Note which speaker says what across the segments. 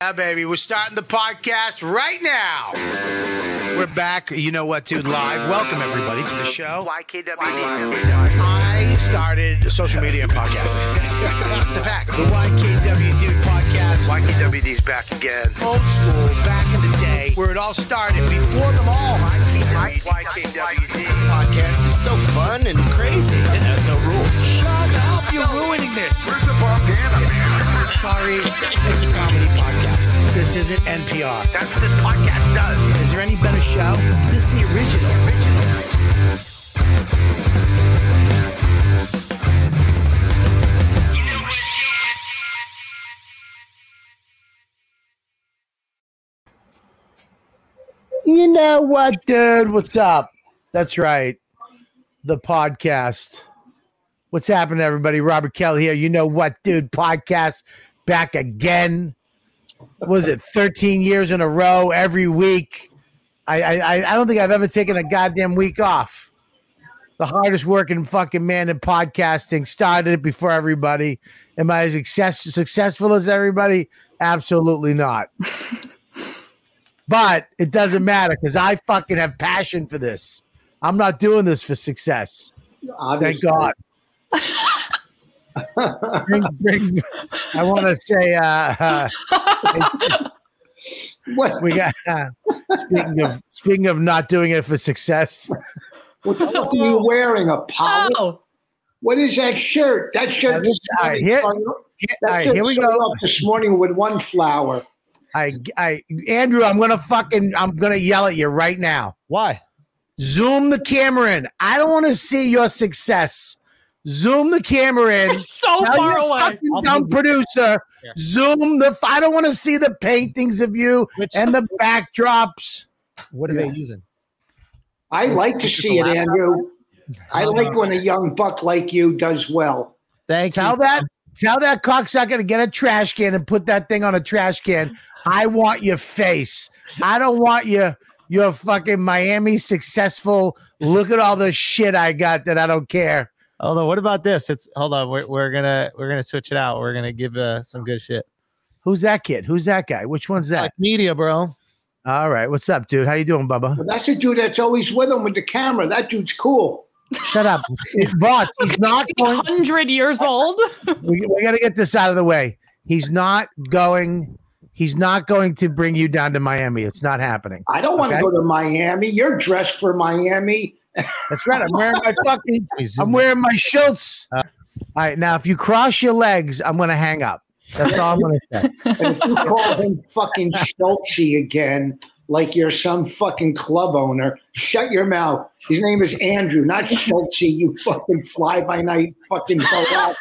Speaker 1: Yeah, baby. We're starting the podcast right now. We're back. You know what, dude? Live. Welcome, everybody, to the show. YKWD. I started social media and podcasting. the fact. The YKW Dude podcast. YKWD's back again. Old school, back in the day, where it all started before them all. YKWD. This podcast is so fun and crazy. It has no rules. Shut up. You're ruining this. Where's the bandana, man? Sorry, it's a comedy podcast. This isn't NPR. That's what this podcast does. Is there any better show? This is the original. Original. You know what, dude? What's up? That's right. The podcast. What's happening, everybody? Robert Kelly here. You know what, dude? Podcast back again. Was it 13 years in a row every week? I, I I don't think I've ever taken a goddamn week off. The hardest working fucking man in podcasting started it before everybody. Am I as success, successful as everybody? Absolutely not. but it doesn't matter because I fucking have passion for this. I'm not doing this for success.
Speaker 2: Obviously.
Speaker 1: Thank God. Bring- bring- I want to say, uh, uh,
Speaker 2: What,
Speaker 1: we got. speaking of speaking of not doing it for success,
Speaker 2: what the fuck are you wearing? A polo?
Speaker 3: Oh,
Speaker 2: What is that shirt? That shirt.
Speaker 1: Yeah, this- all right, here-
Speaker 2: started-
Speaker 1: all
Speaker 2: that shirt
Speaker 1: here we go.
Speaker 2: off This morning with one flower.
Speaker 1: I, I, Andrew, I'm gonna fucking, I'm gonna yell at you right now.
Speaker 4: Why?
Speaker 1: Zoom the camera in. I don't want to see your success. Zoom the camera in.
Speaker 3: you're so
Speaker 1: Tell
Speaker 3: far
Speaker 1: your
Speaker 3: away.
Speaker 1: fucking dumb producer.
Speaker 4: Yeah.
Speaker 1: Zoom the. I don't want to see the paintings of you
Speaker 4: Which
Speaker 1: and the backdrops.
Speaker 4: what are
Speaker 2: Yeah.
Speaker 4: they using?
Speaker 2: I like to see it, Andrew. I like when a young buck like you does well.
Speaker 4: Thank
Speaker 1: Tell that. Tell that cocksucker to get a trash can and put that thing on a trash can. I want your face. I don't want your your fucking Miami successful. Look at all the shit I got that I don't care.
Speaker 4: Hold on. What about this? It's hold on. We're, we're gonna we're gonna switch it out. We're gonna give uh, some good shit.
Speaker 1: Who's that kid? Who's that guy? Which one's that?
Speaker 4: Like media, bro.
Speaker 1: All right. What's up, dude? How you doing, Bubba?
Speaker 2: But that's a dude that's always with him with the camera. That dude's cool.
Speaker 1: Shut up, Vos. He's not going.
Speaker 3: Hundred years old.
Speaker 1: We, we got to get this out of the way. He's not going. He's not going to bring you down to Miami. It's not happening.
Speaker 2: I don't want to
Speaker 1: Okay.
Speaker 2: go to Miami. You're dressed for Miami.
Speaker 1: That's right. I'm wearing my fucking. I'm wearing my Schultz.
Speaker 4: Uh,
Speaker 1: all right, now if you cross your legs, I'm going to hang up. That's all I'm going to say.
Speaker 2: And if you call him fucking Schultze again, like you're some fucking club owner, shut your mouth. His name is Andrew, not Schultze, you fucking fly by night fucking go out.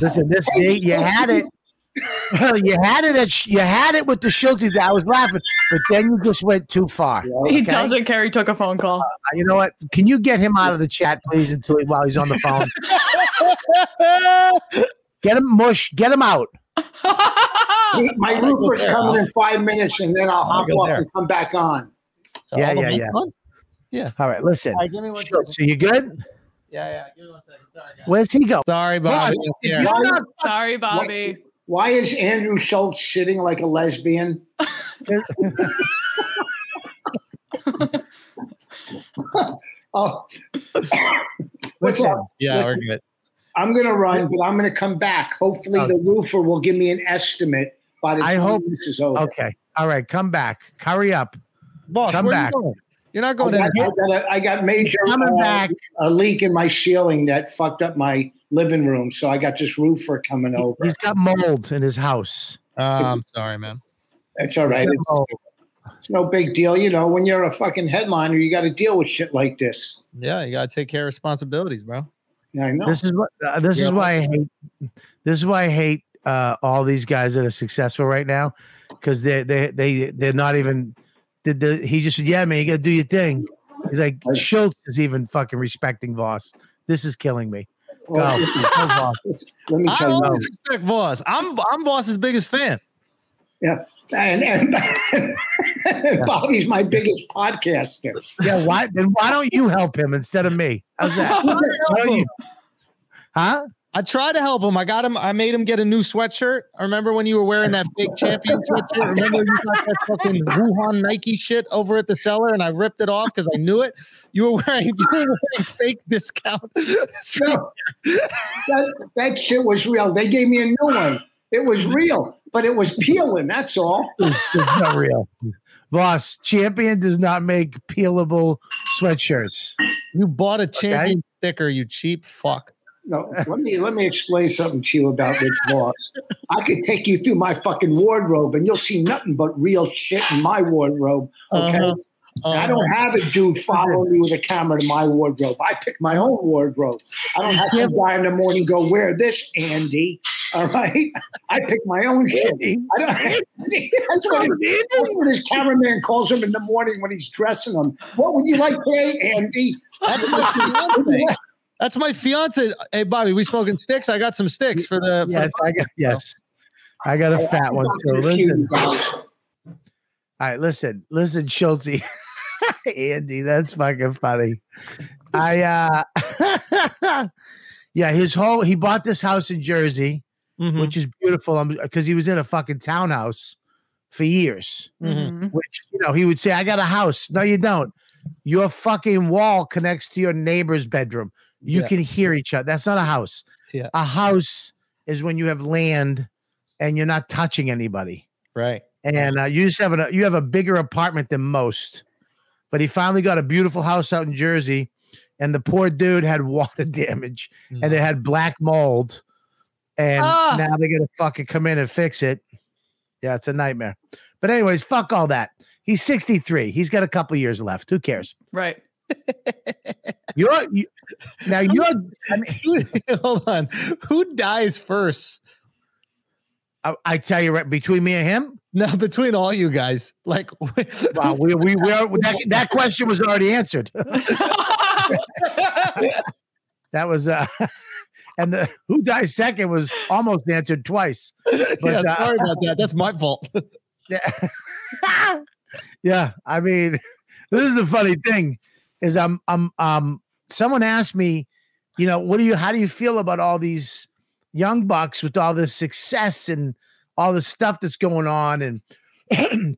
Speaker 1: Listen, this see, you had it. You had it. At, you had it with the Schultz. I was laughing, but then you just went too far.
Speaker 2: You?
Speaker 3: He
Speaker 1: Okay.
Speaker 3: doesn't care. He took a phone call.
Speaker 1: Uh, You know what? Can you get him out of the chat, please, until he, while he's on the phone? Get him, mush. Get him out.
Speaker 2: My
Speaker 4: go
Speaker 2: roofer's
Speaker 4: there.
Speaker 2: coming in five minutes and then I'll hop off
Speaker 4: there.
Speaker 2: and come back on.
Speaker 1: Yeah,
Speaker 4: yeah,
Speaker 1: yeah,
Speaker 4: big
Speaker 1: yeah. All right, listen.
Speaker 4: All right, give me one
Speaker 1: Sure. So you good?
Speaker 4: Yeah, yeah. Give me one second. Sorry, guys.
Speaker 1: Where's he go?
Speaker 4: Sorry, Bobby.
Speaker 1: Ron, not
Speaker 3: Sorry, Bobby.
Speaker 2: Why is Andrew Schulz sitting like a lesbian? Oh, what's
Speaker 1: Listen,
Speaker 2: up?
Speaker 4: Yeah,
Speaker 2: Listen.
Speaker 4: we're good.
Speaker 2: I'm going to run, but I'm going to come back. Hopefully,
Speaker 1: Oh.
Speaker 2: the roofer will give me an estimate by the
Speaker 1: I hope-
Speaker 2: this is over.
Speaker 1: Okay. All right. Come back. Hurry up.
Speaker 4: Vos,
Speaker 1: Come
Speaker 4: where
Speaker 1: back.
Speaker 4: you going? You're not
Speaker 2: I
Speaker 4: going
Speaker 2: got,
Speaker 4: in.
Speaker 2: I, got a, I got major
Speaker 1: Coming
Speaker 2: uh,
Speaker 1: back.
Speaker 2: a leak in my ceiling that fucked up my living room. So I got this roofer coming over.
Speaker 1: He's got mold in his house.
Speaker 4: Oh, I'm sorry, man.
Speaker 2: That's all
Speaker 1: He's
Speaker 2: right.
Speaker 1: got
Speaker 2: It's,
Speaker 1: mold.
Speaker 2: it's no big deal. You know, when you're a fucking headliner, you got to deal with shit like this.
Speaker 4: Yeah, you gotta take care of responsibilities, bro.
Speaker 2: I know.
Speaker 1: This is what. Uh, this
Speaker 4: Yeah.
Speaker 1: is why I hate. This is why I hate uh, all these guys that are successful right now, because they they they they're not even. Did the he just said, "Yeah, man, you got to do your thing." He's like Schulz is even fucking respecting Vos. This is killing me. Go.
Speaker 2: Well,
Speaker 1: Go, Vos.
Speaker 2: let me
Speaker 4: I
Speaker 2: tell you.
Speaker 4: always respect Vos. I'm I'm Vos's biggest fan.
Speaker 2: And, and, and Bobby's my biggest podcaster.
Speaker 1: Yeah, why then why don't you help him instead of me? How's that? Why don't you- huh?
Speaker 4: I tried to help him. I got him. I made him get a new sweatshirt. I remember when you were wearing that fake champion sweatshirt. Remember you got that fucking Wuhan Nike shit over at the cellar, and I ripped it off because I knew it. You were wearing you were wearing fake discount.
Speaker 2: No, that, that shit was real. They gave me a new one. It was real, but it was peeling. That's all.
Speaker 1: It's not real. Vos, Champion does not make peelable sweatshirts.
Speaker 4: You bought a champion sticker, you cheap fuck.
Speaker 2: No, let me let me explain something to you about Rich Vos. I could take you through my fucking wardrobe, and you'll see nothing but real shit in my wardrobe. Okay.
Speaker 4: Uh-huh.
Speaker 2: I don't have a dude following me with a camera to my wardrobe. I pick my own wardrobe. I don't have some guy in the morning go, wear this, Andy. All right. I pick my own shit. I don't that's what, it- that's what his cameraman calls him in the morning when he's dressing him. What would you like today, Andy?
Speaker 4: That's my fiance. That's my fiance. Hey Bobby, we smoking sticks? I got some sticks for the for
Speaker 1: Yes, I got yes. I got a fat one too. Listen. All right, listen, listen, Schultze. Andy, that's fucking funny. I uh yeah, his whole he bought this house in Jersey,
Speaker 4: Mhm,
Speaker 1: which is beautiful because he was in a fucking townhouse for years.
Speaker 3: Mhm.
Speaker 1: Which you know, he would say, I got a house. No, you don't. Your fucking wall connects to your neighbor's bedroom. You
Speaker 4: Yeah.
Speaker 1: can hear each other. That's not a house.
Speaker 4: Yeah.
Speaker 1: A house is when you have land and you're not touching anybody.
Speaker 4: right.
Speaker 1: And uh, you just have a you have a bigger apartment than most. But he finally got a beautiful house out in Jersey, and the poor dude had water damage and it had black mold. And
Speaker 3: Ah.
Speaker 1: now they gotta fucking come in and fix it. Yeah, it's a nightmare. But anyways, fuck all that. He's 63. He's got a couple years left. Who cares?
Speaker 3: Right.
Speaker 1: You're you, now you're I mean,
Speaker 4: Who- Hold on. Who dies first?
Speaker 1: I, I tell you right between me and him.
Speaker 4: No, between all you guys. Like
Speaker 1: Wow, we we, we are, that, that question was already answered. That was uh and the who dies second was almost answered twice.
Speaker 4: yeah,
Speaker 1: uh,
Speaker 4: sorry about that. That's my fault.
Speaker 1: Yeah. yeah. I mean, this is the funny thing is I'm I'm um someone asked me, you know, what do you how do you feel about all these young bucks with all this success and all the stuff that's going on and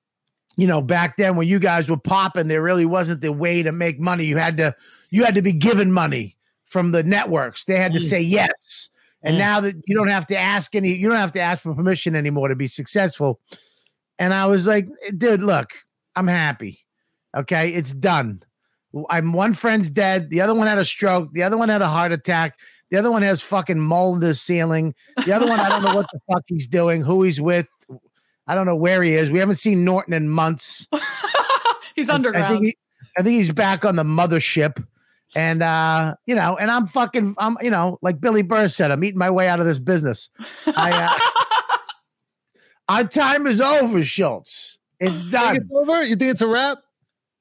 Speaker 1: you know, back then when you guys were popping, there really wasn't the way to make money. You had to you had to be given money from the networks. They had to
Speaker 4: Mm.
Speaker 1: say yes. And
Speaker 4: Mm.
Speaker 1: now that you don't have to ask any, you don't have to ask for permission anymore to be successful. And I was like, dude, look, I'm happy. Okay, it's done. I'm one friend's dead. The other one had a stroke. The other one had a heart attack. The other one has fucking mold in the ceiling. The other one, I don't know what the fuck he's doing, who he's with. I don't know where he is. We haven't seen Norton in months.
Speaker 3: He's
Speaker 1: I-
Speaker 3: underground.
Speaker 1: I think he, I think he's back on the mothership. And uh, you know, and I'm fucking I'm, you know, like Billy Burr said, I'm eating my way out of this business. I uh, our time is over, Schulz. It's
Speaker 4: Think
Speaker 1: done.
Speaker 4: it's over? You think it's a wrap?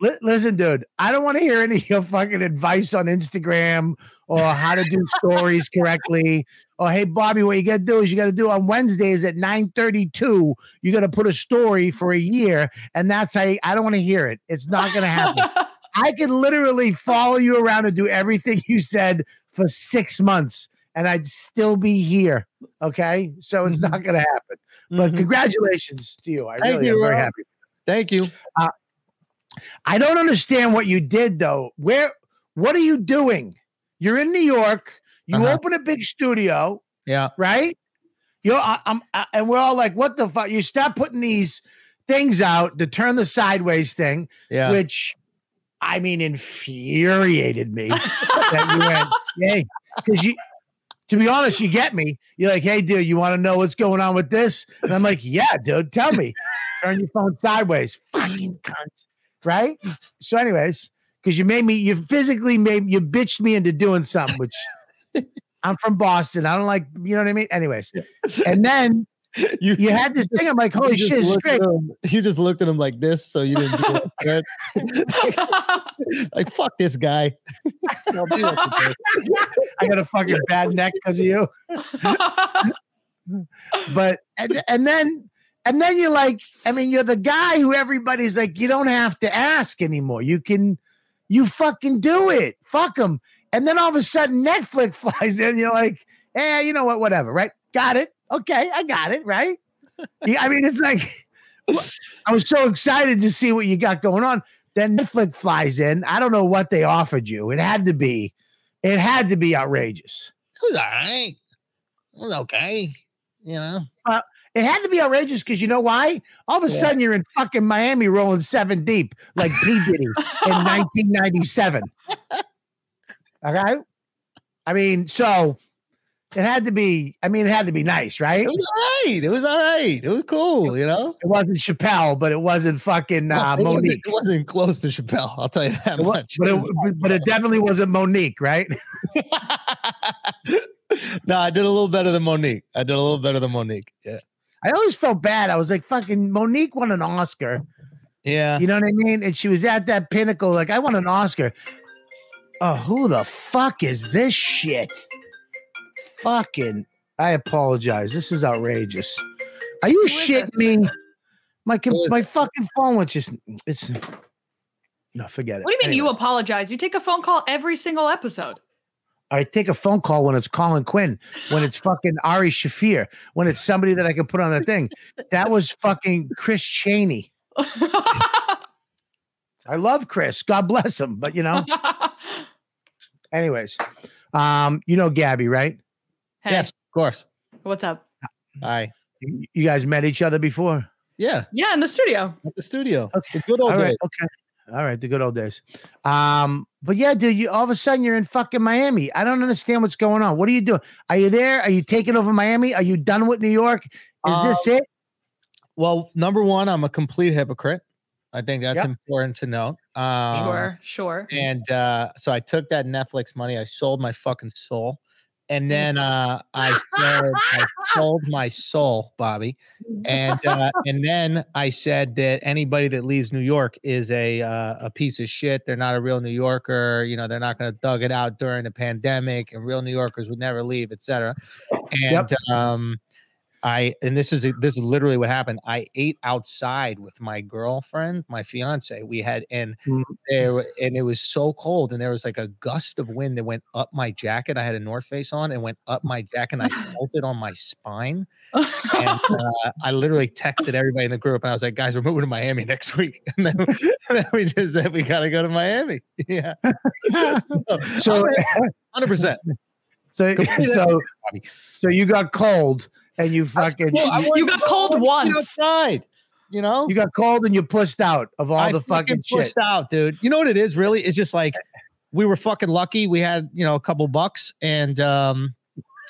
Speaker 1: Li- listen, dude, I don't want to hear any of your fucking advice on Instagram or how to do stories correctly. Or hey, Bobby, what you got to do is you got to do on Wednesdays at 9:32. You got to put a story for a year, and that's how you- I don't want to hear it. It's not going to happen. I could literally follow you around and do everything you said for six months, and I'd still be here. Okay, so it's not going to happen. But
Speaker 4: Mhm.
Speaker 1: congratulations to you. I
Speaker 4: Thank
Speaker 1: really
Speaker 4: you,
Speaker 1: am very
Speaker 4: Rob.
Speaker 1: happy.
Speaker 4: Thank you.
Speaker 1: I don't understand what you did though. Where what are you doing? You're in New York. You
Speaker 4: Uh-huh.
Speaker 1: open a big studio,
Speaker 4: Yeah.
Speaker 1: right? You're I, I'm I, and we're all like, what the fuck? You start putting these things out to turn the sideways thing,
Speaker 4: Yeah.
Speaker 1: which I mean infuriated me that you went, hey, because you to be honest, you get me. You're like, hey, dude, you want to know what's going on with this? And I'm like, yeah, dude, tell me. Turn your phone sideways. Fucking cunt. Right? So, anyways, because you made me, you physically made you bitched me into doing something, which I'm from Boston. I don't like, you know what I mean? Anyways. And then
Speaker 4: you,
Speaker 1: you had this thing. I'm like, holy shit, it's
Speaker 4: looked at
Speaker 1: great.
Speaker 4: him- You just looked at him like this, so you didn't do it. like fuck this guy. I'll do what you do.
Speaker 1: I got a fucking bad neck because of you. but and, and then and then you're like i mean you're the guy who everybody's like you don't have to ask anymore you can you fucking do it fuck them and then all of a sudden netflix flies in you're like eh, you know what, whatever, right? Got it. Okay, I got it, right? Yeah, I mean, it's like I was so excited to see what you got going on. Then Netflix flies in. I don't know what they offered you. It had to be, it had to be outrageous.
Speaker 4: It was all right. It was okay. You know.
Speaker 1: It had to be outrageous because you know why? All of a
Speaker 4: Yeah.
Speaker 1: sudden you're in fucking Miami rolling seven deep like P. Diddy in 1997. Okay. I mean, so it had to be, I mean, it had to be nice, right?
Speaker 4: It was all right. It was all right. It was cool. You know.
Speaker 1: It wasn't Chappelle, but it wasn't fucking uh,
Speaker 4: it, wasn't,
Speaker 1: Mo'Nique.
Speaker 4: it wasn't close to Chappelle. I'll tell you that
Speaker 1: It
Speaker 4: much.
Speaker 1: but it, but it definitely wasn't Mo'Nique, right?
Speaker 4: no, I did a little better than Mo'Nique. I did a little better than Mo'Nique. Yeah.
Speaker 1: I always felt bad. I was like, fucking Mo'Nique won an Oscar.
Speaker 4: Yeah.
Speaker 1: You know what I mean? And she was at that pinnacle, like, I won an Oscar. Oh, who the fuck is this shit? Fucking, I apologize. This is outrageous. Are you
Speaker 3: is
Speaker 1: shitting me? My com-
Speaker 4: Who is
Speaker 1: my fucking phone was just it's no forget it.
Speaker 3: What do you mean you apologize? You take a phone call every single episode.
Speaker 1: I take a phone call when it's Colin Quinn, when it's fucking Ari Shaffir, when it's somebody that I can put on the thing. That was fucking Chris Cheney. I love Chris. God bless him. But you know, anyways, um, you know Gabby, right?
Speaker 3: hey,
Speaker 4: Yes, of course.
Speaker 3: what's up?
Speaker 4: Hi.
Speaker 1: You you guys met each other before?
Speaker 4: Yeah.
Speaker 3: Yeah, in the studio.
Speaker 4: At the studio.
Speaker 1: Okay.
Speaker 4: The good old
Speaker 1: All right,
Speaker 4: days.
Speaker 1: okay. All right, the good old days. Um, but yeah, dude, you all of a sudden you're in fucking Miami. I don't understand what's going on. What are you doing? Are you there? Are you taking over Miami? Are you done with New York? Is this it?
Speaker 4: Well, number one, I'm a complete hypocrite. I think that's
Speaker 1: Yep.
Speaker 4: important to note. Um,
Speaker 3: sure, sure.
Speaker 4: And uh, so I took that Netflix money. I sold my fucking soul. And then uh, I said, I sold my soul, Bobby. And uh, and then I said that anybody that leaves New York is a uh, a piece of shit. They're not a real New Yorker. You know, they're not going to dug it out during the pandemic, and real New Yorkers would never leave, etc. And um, I and this is this is literally what happened. I ate outside with my girlfriend, my fiance. We had and
Speaker 1: Mhm.
Speaker 4: there and it was so cold, and there was like a gust of wind that went up my jacket. I had a North Face on and went up my jacket, and I felt it on my spine. And uh, I literally texted everybody in the group, and I was like, "Guys, we're moving to Miami next week." And then, and then we just said we gotta go to Miami. Yeah,
Speaker 1: So,
Speaker 4: hundred percent.
Speaker 1: so, so, so you got cold and you fucking
Speaker 3: You got cold once.
Speaker 4: outside. You know,
Speaker 1: you got cold and you pushed out of all
Speaker 4: I
Speaker 1: the fucking shit.
Speaker 4: pushed out, dude. You know what it is really? It's just like we were fucking lucky. We had, you know, a couple bucks and um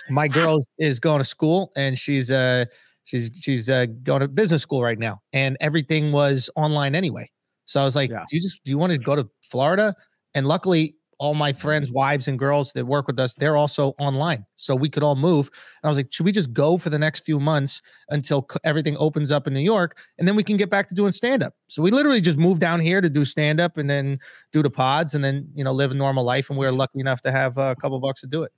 Speaker 4: my girl is going to school and she's uh she's she's uh going to business school right now and everything was online anyway. So I was like,
Speaker 1: Yeah.
Speaker 4: do you just do you want to go to Florida? And luckily all my friends, wives and girls that work with us, they're also online. So we could all move. And I was like, should we just go for the next few months until everything opens up in New York and then we can get back to doing stand up. So we literally just moved down here to do stand up and then do the pods and then, you know, live a normal life. And we were lucky enough to have uh, a couple bucks to do it.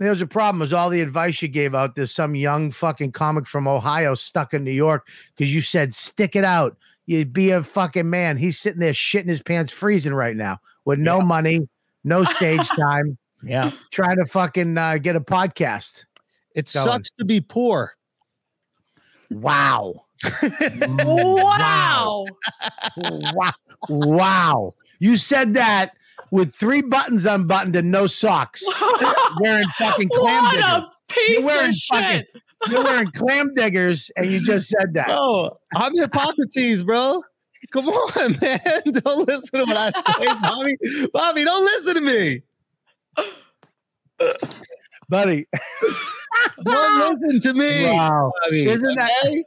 Speaker 1: There's a problem. Is all the advice you gave out. There's some young fucking comic from Ohio stuck in New York because you said stick it out. You'd be a fucking man. He's sitting there shitting his pants, freezing right now with no money, no stage time,
Speaker 4: Yeah.
Speaker 1: trying to fucking uh, get a podcast.
Speaker 4: It
Speaker 1: Going.
Speaker 4: sucks to be poor.
Speaker 1: Wow.
Speaker 3: wow.
Speaker 1: wow. Wow. You said that with three buttons unbuttoned and no socks, wearing fucking clam
Speaker 3: what
Speaker 1: diggers.
Speaker 3: a piece
Speaker 1: wearing
Speaker 3: of
Speaker 1: fucking-
Speaker 3: shit.
Speaker 1: You're wearing clam diggers, and you just said that.
Speaker 4: Oh, I'm Hippocrates, bro. Come on, man. Don't listen to what I say, Bobby. Bobby, don't listen to me.
Speaker 1: buddy.
Speaker 4: Don't listen to me.
Speaker 1: Wow.
Speaker 4: Bobby.
Speaker 1: Isn't that
Speaker 4: okay?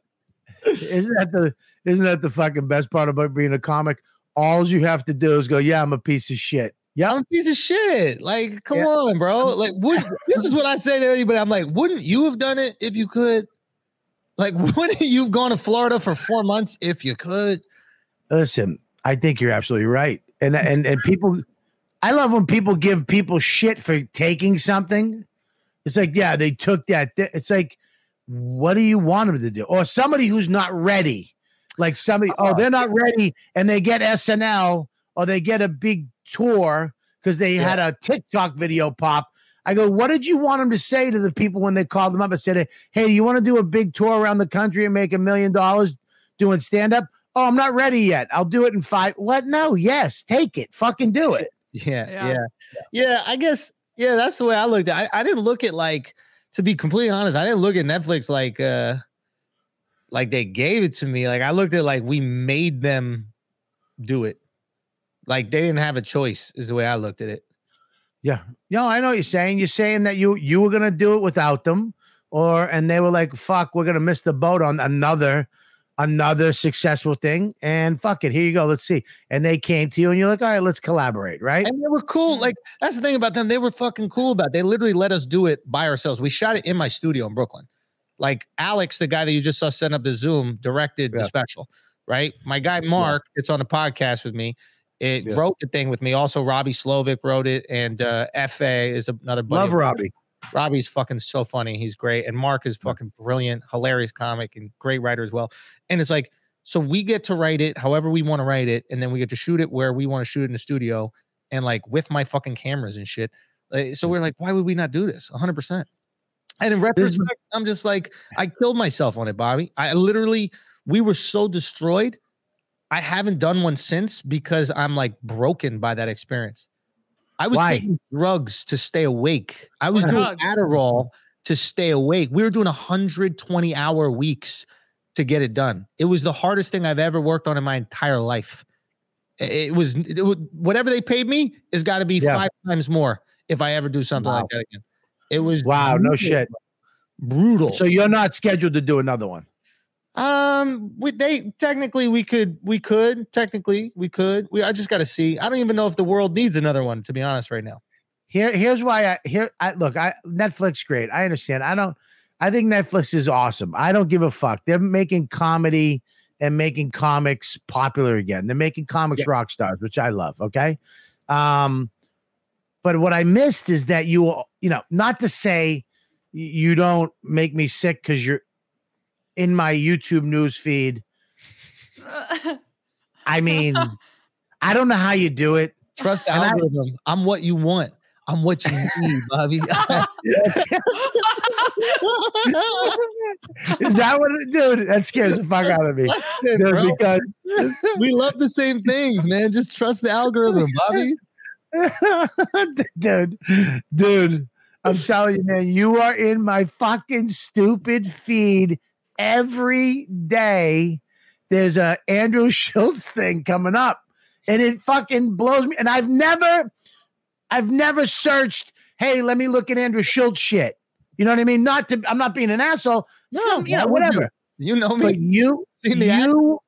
Speaker 1: isn't that the isn't that the fucking best part about being a comic? All you have to do is go, yeah, I'm a piece of shit. Yeah,
Speaker 4: I'm a piece of shit. Like, come
Speaker 1: Yeah.
Speaker 4: on, bro. Like, would this is what I say to anybody. I'm like, wouldn't you have done it if you could? Like, wouldn't you have gone to Florida for four months if you could?
Speaker 1: Listen, I think you're absolutely right. And and and people I love when people give people shit for taking something. It's like, yeah, they took that. It's like, what do you want them to do? Or somebody who's not ready. Like somebody, oh, they're not ready, and they get SNL or they get a big tour because they
Speaker 4: Yeah.
Speaker 1: had a TikTok video pop. I go, what did you want them to say to the people when they called them up and said, hey, you want to do a big tour around the country and make a million dollars doing stand up? Oh, I'm not ready yet. I'll do it in five. What? No, yes, take it. Fucking do it.
Speaker 4: Yeah,
Speaker 3: Yeah.
Speaker 4: yeah, yeah, I guess yeah, that's the way I looked at. it. I, I didn't look at like to be completely honest. I didn't look at Netflix like uh like they gave it to me. Like I looked at like we made them do it. Like they didn't have a choice. Is the way I looked at it.
Speaker 1: Yeah. No, I know what you're saying. You're saying that you you were gonna do it without them, or and they were like, fuck, we're gonna miss the boat on another another successful thing. And fuck it, here you go. Let's see. And they came to you and you're like, all right, let's collaborate, right?
Speaker 4: And they were cool. Like that's the thing about them. They were fucking cool about. It. They literally let us do it by ourselves. We shot it in my studio in Brooklyn. Like Alex, the guy that you just saw setting up the Zoom, directed the special. Right. My guy Mark, it's on the podcast with me. It
Speaker 1: Yeah.
Speaker 4: wrote the thing with me. Also, Robbie Slovic wrote it, and uh, Fa is another buddy.
Speaker 1: Love
Speaker 4: of mine.
Speaker 1: Robbie.
Speaker 4: Robbie's fucking so funny. He's great. And Mark is fucking brilliant, hilarious comic, and great writer as well. And it's like, so we get to write it however we want to write it, and then we get to shoot it where we want to shoot it in the studio and like with my fucking cameras and shit. Uh, so we're like, why would we not do this? 100%. And in retrospect, I'm just like, I killed myself on it, Bobby. I literally, we were so destroyed. I haven't done one since because I'm like broken by that experience. I was
Speaker 1: Why?
Speaker 4: taking drugs to stay awake. I was
Speaker 3: What
Speaker 4: doing? Adderall to stay awake. We were doing 120 hour weeks to get it done. It was the hardest thing I've ever worked on in my entire life. It it was, it was whatever they paid me has got to be
Speaker 1: Yeah.
Speaker 4: five times more if I ever do something
Speaker 1: Wow.
Speaker 4: like that again. It was
Speaker 1: Wow, no shit.
Speaker 4: brutal.
Speaker 1: So you're not scheduled to do another one.
Speaker 4: Um, we they technically we could we could technically we could we I just got to see. I don't even know if the world needs another one to be honest right now.
Speaker 1: Here, here's why I here I look, I Netflix great. I understand. I don't I think Netflix is awesome. I don't give a fuck. They're making comedy and making comics popular again. They're making comics rock stars, which I love. Okay. Um, but what I missed is that you, you know, not to say you don't make me sick because you're in my YouTube news feed. I mean, I don't know how you do it.
Speaker 4: Trust the
Speaker 1: And I-
Speaker 4: algorithm. I'm what you want. I'm what you need, Bobby.
Speaker 1: Is that what, it, dude? That scares the fuck out of me,
Speaker 4: Dude,
Speaker 1: dude.
Speaker 4: bro.
Speaker 1: Because
Speaker 4: we love the same things, man. Just trust the algorithm, Bobby.
Speaker 1: dude, dude, I'm telling you, man, you are in my fucking stupid feed every day. There's a Andrew Schulz thing coming up, and it fucking blows me. And I've never, I've never searched. Hey, let me look at Andrew Schulz shit. You know what I mean? Not to, I'm not being an asshole.
Speaker 4: No,
Speaker 1: you know,
Speaker 4: why would
Speaker 1: whatever.
Speaker 4: You know me.
Speaker 1: But you,
Speaker 4: seen the act?
Speaker 1: you,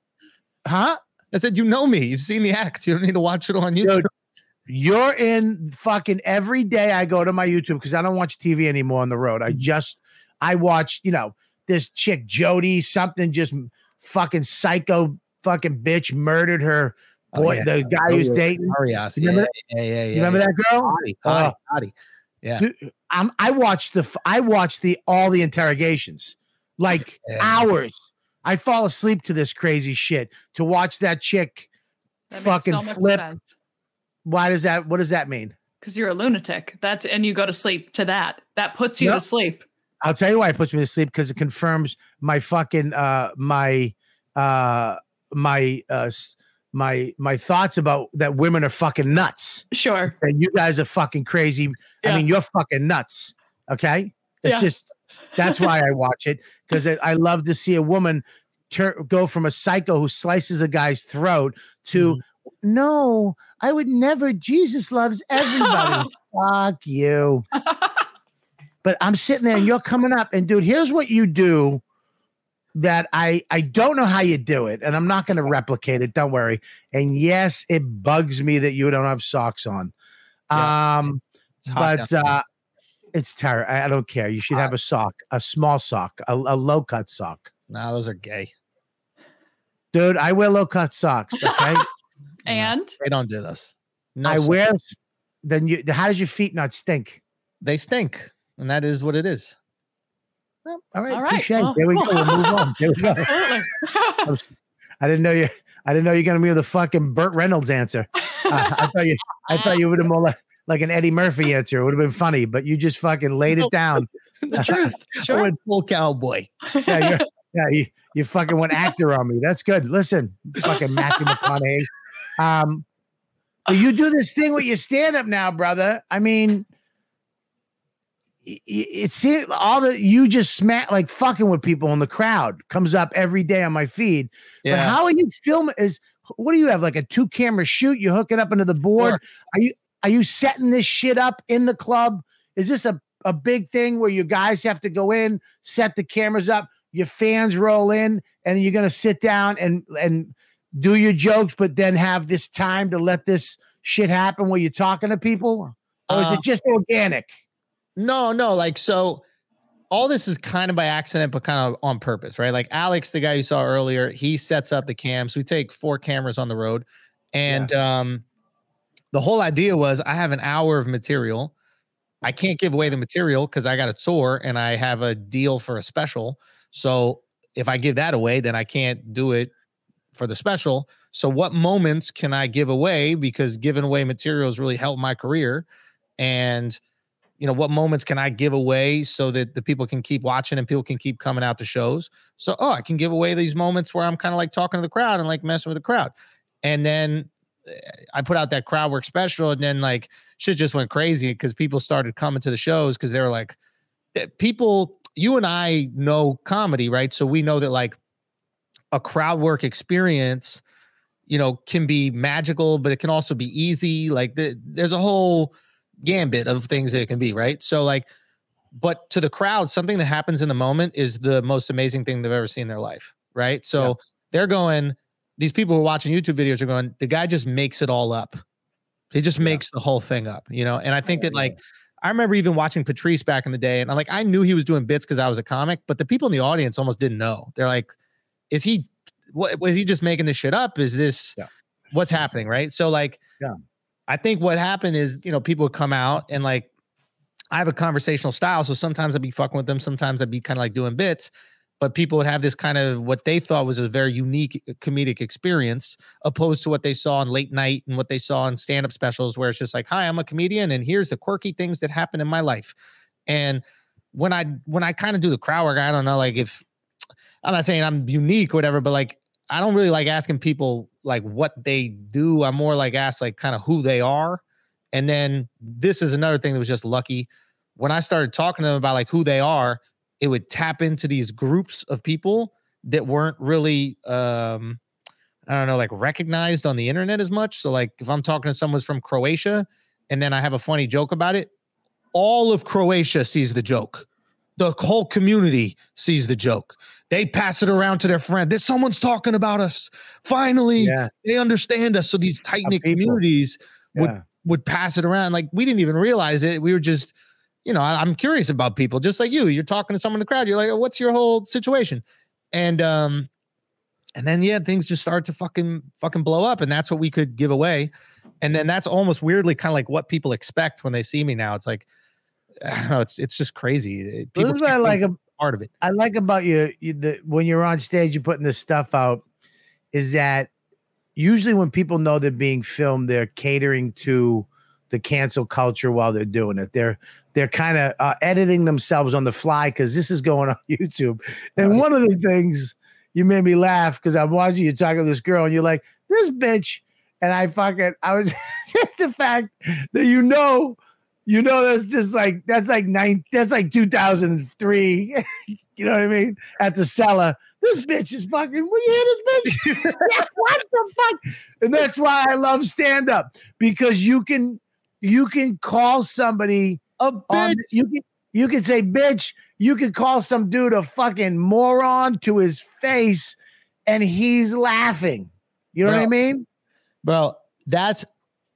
Speaker 1: huh?
Speaker 4: I said you know me. You've seen the act. You don't need to watch it on YouTube.
Speaker 1: Dude, You're in fucking every day. I go to my YouTube because I don't watch TV anymore on the road. I mm-hmm. just I watch, you know, this chick Jodi something just fucking psycho fucking bitch murdered her
Speaker 4: Oh,
Speaker 1: boy,
Speaker 4: yeah.
Speaker 1: the guy who's dating.
Speaker 4: Arias.
Speaker 1: You remember
Speaker 4: yeah, yeah, yeah, yeah.
Speaker 1: You remember that girl?
Speaker 4: Hottie,
Speaker 1: Oh.
Speaker 4: hottie, hottie. Yeah.
Speaker 1: Dude, I'm, I watched the I watched the all the interrogations like
Speaker 4: Yeah.
Speaker 1: hours. I fall asleep to this crazy shit to watch that chick
Speaker 3: That
Speaker 1: fucking
Speaker 3: so
Speaker 1: flip.
Speaker 3: sense.
Speaker 1: Why does that? What does that mean?
Speaker 3: Because you're a lunatic. That's and you go to sleep to that. That puts you
Speaker 1: Yep.
Speaker 3: to sleep.
Speaker 1: I'll tell you why it puts me to sleep because it confirms my fucking uh my uh my uh my my thoughts about that women are fucking nuts
Speaker 3: Sure.
Speaker 1: and you guys are fucking crazy. I mean, you're fucking nuts. Okay, it's
Speaker 3: Yeah.
Speaker 1: just that's why I watch it because I, love to see a woman tur- go from a psycho who slices a guy's throat to
Speaker 3: Mm-hmm.
Speaker 1: no, I would never. Jesus loves everybody. Fuck you. but I'm sitting there and you're coming up and dude, here's what you do that I I don't know how you do it and I'm not going to replicate it, don't worry. And yes, it bugs me that you don't have socks on.
Speaker 4: Yeah.
Speaker 1: Um
Speaker 4: It's hot
Speaker 1: but
Speaker 4: down.
Speaker 1: uh it's terrible. I I don't care. You should have a sock, a small sock, a, a low cut sock.
Speaker 4: nah, those are gay.
Speaker 1: Dude, I wear low cut socks, okay?
Speaker 3: And
Speaker 4: They don't do this. No,
Speaker 1: I
Speaker 4: sir.
Speaker 1: wear then you how does your feet not stink?
Speaker 4: They stink, and that is what it is.
Speaker 1: Oh, all right,
Speaker 3: All right,
Speaker 1: touche.
Speaker 3: well,
Speaker 1: there we go. We'll move on. There we go. I didn't know you. I didn't know you're gonna be the fucking Burt Reynolds answer. Uh, I thought you. I thought you would have more like like an Eddie Murphy answer. It would have been funny, but you just fucking laid it down.
Speaker 3: the truth.
Speaker 4: I went full cowboy.
Speaker 1: Yeah, you're, yeah, you, you fucking went actor on me. That's good. Listen, fucking Matthew McConaughey. Um, you do this thing with your stand up now, brother. I mean, it, it seems all the you just smack like fucking with people in the crowd comes up every day on my feed. But how are you filming? Is what do you have like a two camera shoot? You hook it up into the board.
Speaker 4: Sure.
Speaker 1: Are you are you setting this shit up in the club? Is this a a big thing where you guys have to go in, set the cameras up, your fans roll in, and you're gonna sit down and and do your jokes, but then have this time to let this shit happen while you're talking to people? Or is
Speaker 4: Uh,
Speaker 1: it just organic?
Speaker 4: No, no, like so all this is kind of by accident, but kind of on purpose, right? Like Alex, the guy you saw earlier, he sets up the cams. We take four cameras on the road. And um the whole idea was I have an hour of material. I can't give away the material because I got a tour and I have a deal for a special. So if I give that away, then I can't do it for the special. So what moments can I give away? Because giving away materials really helped my career. And you know what moments can i give away so that the people can keep watching and people can keep coming out to shows? So oh i can give away these moments where i'm kind of like talking to the crowd and like messing with the crowd. And then eh, i put out that crowd work special and then like shit just went crazy because people started coming to the shows because they were like eh, people you and i know comedy right? So we know that like a crowd work experience you know can be magical but it can also be easy. Like the, there's a whole gambit of things that it can be, right? So like, but to the crowd, something that happens in the moment is the most amazing thing they've ever seen in their life, right? So
Speaker 1: Yeah.
Speaker 4: they're going, these people who are watching YouTube videos are going, the guy just makes it all up. He just
Speaker 1: Yeah.
Speaker 4: makes the whole thing up, you know? And I think that like, I remember even watching Patrice back in the day, and I'm like, I knew he was doing bits because I was a comic, but the people in the audience almost didn't know. They're like, is he, what was he just making this shit up? Is this
Speaker 1: Yeah.
Speaker 4: what's happening? Right. So like,
Speaker 1: Yeah.
Speaker 4: I think what happened is, you know, people would come out and like, I have a conversational style. So sometimes I'd be fucking with them. Sometimes I'd be kind of like doing bits, but people would have this kind of what they thought was a very unique uh, comedic experience opposed to what they saw on late night and what they saw in stand up specials, where it's just like, hi, I'm a comedian and here's the quirky things that happen in my life. And when I, when I kind of do the crowd work, I don't know, like if I'm not saying I'm unique or whatever, but like, I don't really like asking people like what they do. I'm more like ask like kind of who they are. And then this is another thing that was just lucky. When I started talking to them about like who they are, it would tap into these groups of people that weren't really um I don't know, like recognized on the internet as much. So like if I'm talking to someone who's from Croatia and then I have a funny joke about it, all of Croatia sees the joke. The whole community sees the joke. They pass it around to their friend. That someone's talking about us. Finally,
Speaker 1: Yeah.
Speaker 4: they understand us. So these tight knit communities would
Speaker 1: Yeah.
Speaker 4: would pass it around. Like we didn't even realize it. We were just, you know, I, am curious about people, just like you. You're talking to someone in the crowd. You're like, what's your whole situation? And um, and then yeah, things just start to fucking fucking blow up, and that's what we could give away. And then that's almost weirdly kind of like what people expect when they see me now. It's like, I don't know. It's it's just crazy. It-
Speaker 1: This
Speaker 4: People
Speaker 1: is what I like
Speaker 4: part of it.
Speaker 1: I like about you, you the, when you're on stage, you're putting this stuff out, is that usually when people know they're being filmed, they're catering to the cancel culture while they're doing it. They're they're kind of uh, editing themselves on the fly because this is going on YouTube. And one of the things you made me laugh because I'm watching you talking to this girl, and you're like, "This bitch," and I fucking I was just the fact that you know. You know that's just like that's like nine that's like 2003 you know what I mean? At the cellar. This bitch is fucking. Will you hear this bitch? What the fuck? And that's why I love stand up because you can you can call somebody
Speaker 4: A
Speaker 1: on you can you can say bitch. You can call some dude a fucking moron to his face, and he's laughing. You know what I mean?
Speaker 4: bro. That's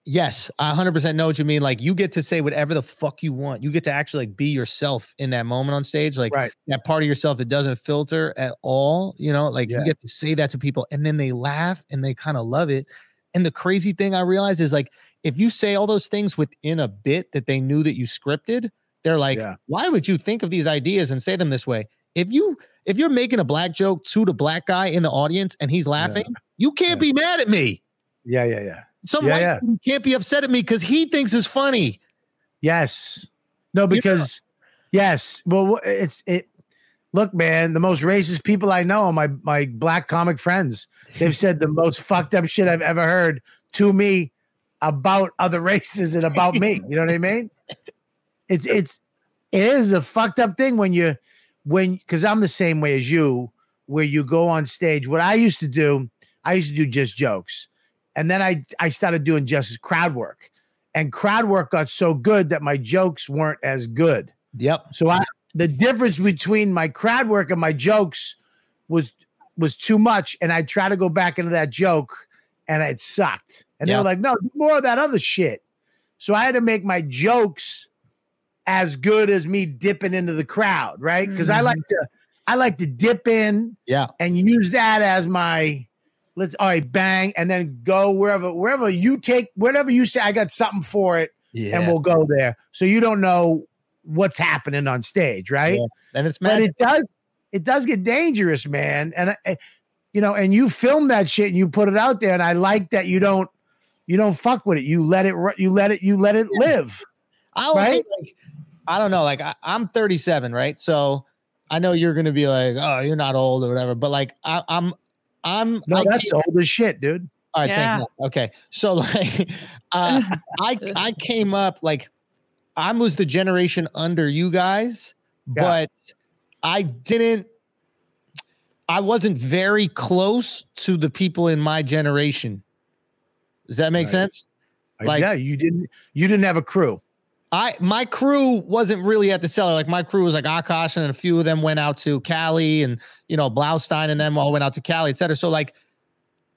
Speaker 4: yes, I 100% know what you mean. Like you get to say whatever the fuck you want. You get to actually like be yourself in that moment on stage, like
Speaker 1: Right.
Speaker 4: that part of yourself that doesn't filter at all. You know, like
Speaker 1: Yeah.
Speaker 4: you get to say that to people, and then they laugh and they kind of love it. And the crazy thing I realize is like if you say all those things within a bit that they knew that you scripted, they're like,
Speaker 1: Yeah.
Speaker 4: why would you think of these ideas and say them this way? If you if you're making a black joke to the black guy in the audience and he's laughing, you can't
Speaker 1: Yeah.
Speaker 4: be mad at me.
Speaker 1: Yeah, yeah, yeah.
Speaker 4: Some
Speaker 1: Yeah,
Speaker 4: white
Speaker 1: yeah.
Speaker 4: dude can't be upset at me because he thinks it's funny.
Speaker 1: Yes. No, because yes. Well, it's it. Look, man, the most racist people I know are my my black comic friends. They've said the most fucked up shit I've ever heard to me about other races and about me. You know what I mean? It's it's it is a fucked up thing when you when because I'm the same way as you, where you go on stage. What I used to do, I used to do just jokes, and then I I started doing just crowd work, and crowd work got so good that my jokes weren't as good.
Speaker 4: Yep.
Speaker 1: So I the difference between my crowd work and my jokes was was too much, and I try to go back into that joke, and it sucked. And they were like, "No, more of that other shit." So I had to make my jokes as good as me dipping into the crowd, right? Because I mm-hmm. like to I like to dip in
Speaker 4: Yeah.
Speaker 1: and use that as my let's all right, bang, and then go wherever wherever you take whatever you say. I got something for it,
Speaker 4: Yeah.
Speaker 1: and we'll go there. So you don't know what's happening on stage, right?
Speaker 4: Yeah. and it's
Speaker 1: But it does it does get dangerous, man. And I, eh, you know, and you film that shit and you put it out there, and I like that you don't you don't fuck with it. You let it you let it you let it live.
Speaker 4: I also
Speaker 1: right?
Speaker 4: like, I don't know, like I, I'm 37, right? So I know you're gonna be like, oh, you're not old or whatever, but like I, I'm, I'm.
Speaker 1: No,
Speaker 4: I
Speaker 1: that's
Speaker 4: came-
Speaker 1: old as shit, dude.
Speaker 4: all right.
Speaker 3: Yeah.
Speaker 4: Thank you. Okay, so like, uh, I I came up like I was the generation under you guys,
Speaker 1: Yeah.
Speaker 4: but I didn't. I wasn't very close to the people in my generation. Does that make
Speaker 1: Right.
Speaker 4: sense? Like-
Speaker 1: yeah, you didn't you didn't have a crew.
Speaker 4: I my crew wasn't really at the cellar. Like my crew was like Akaash, and a few of them went out to Cali, and you know Blaustein and them all went out to Cali, et cetera. So like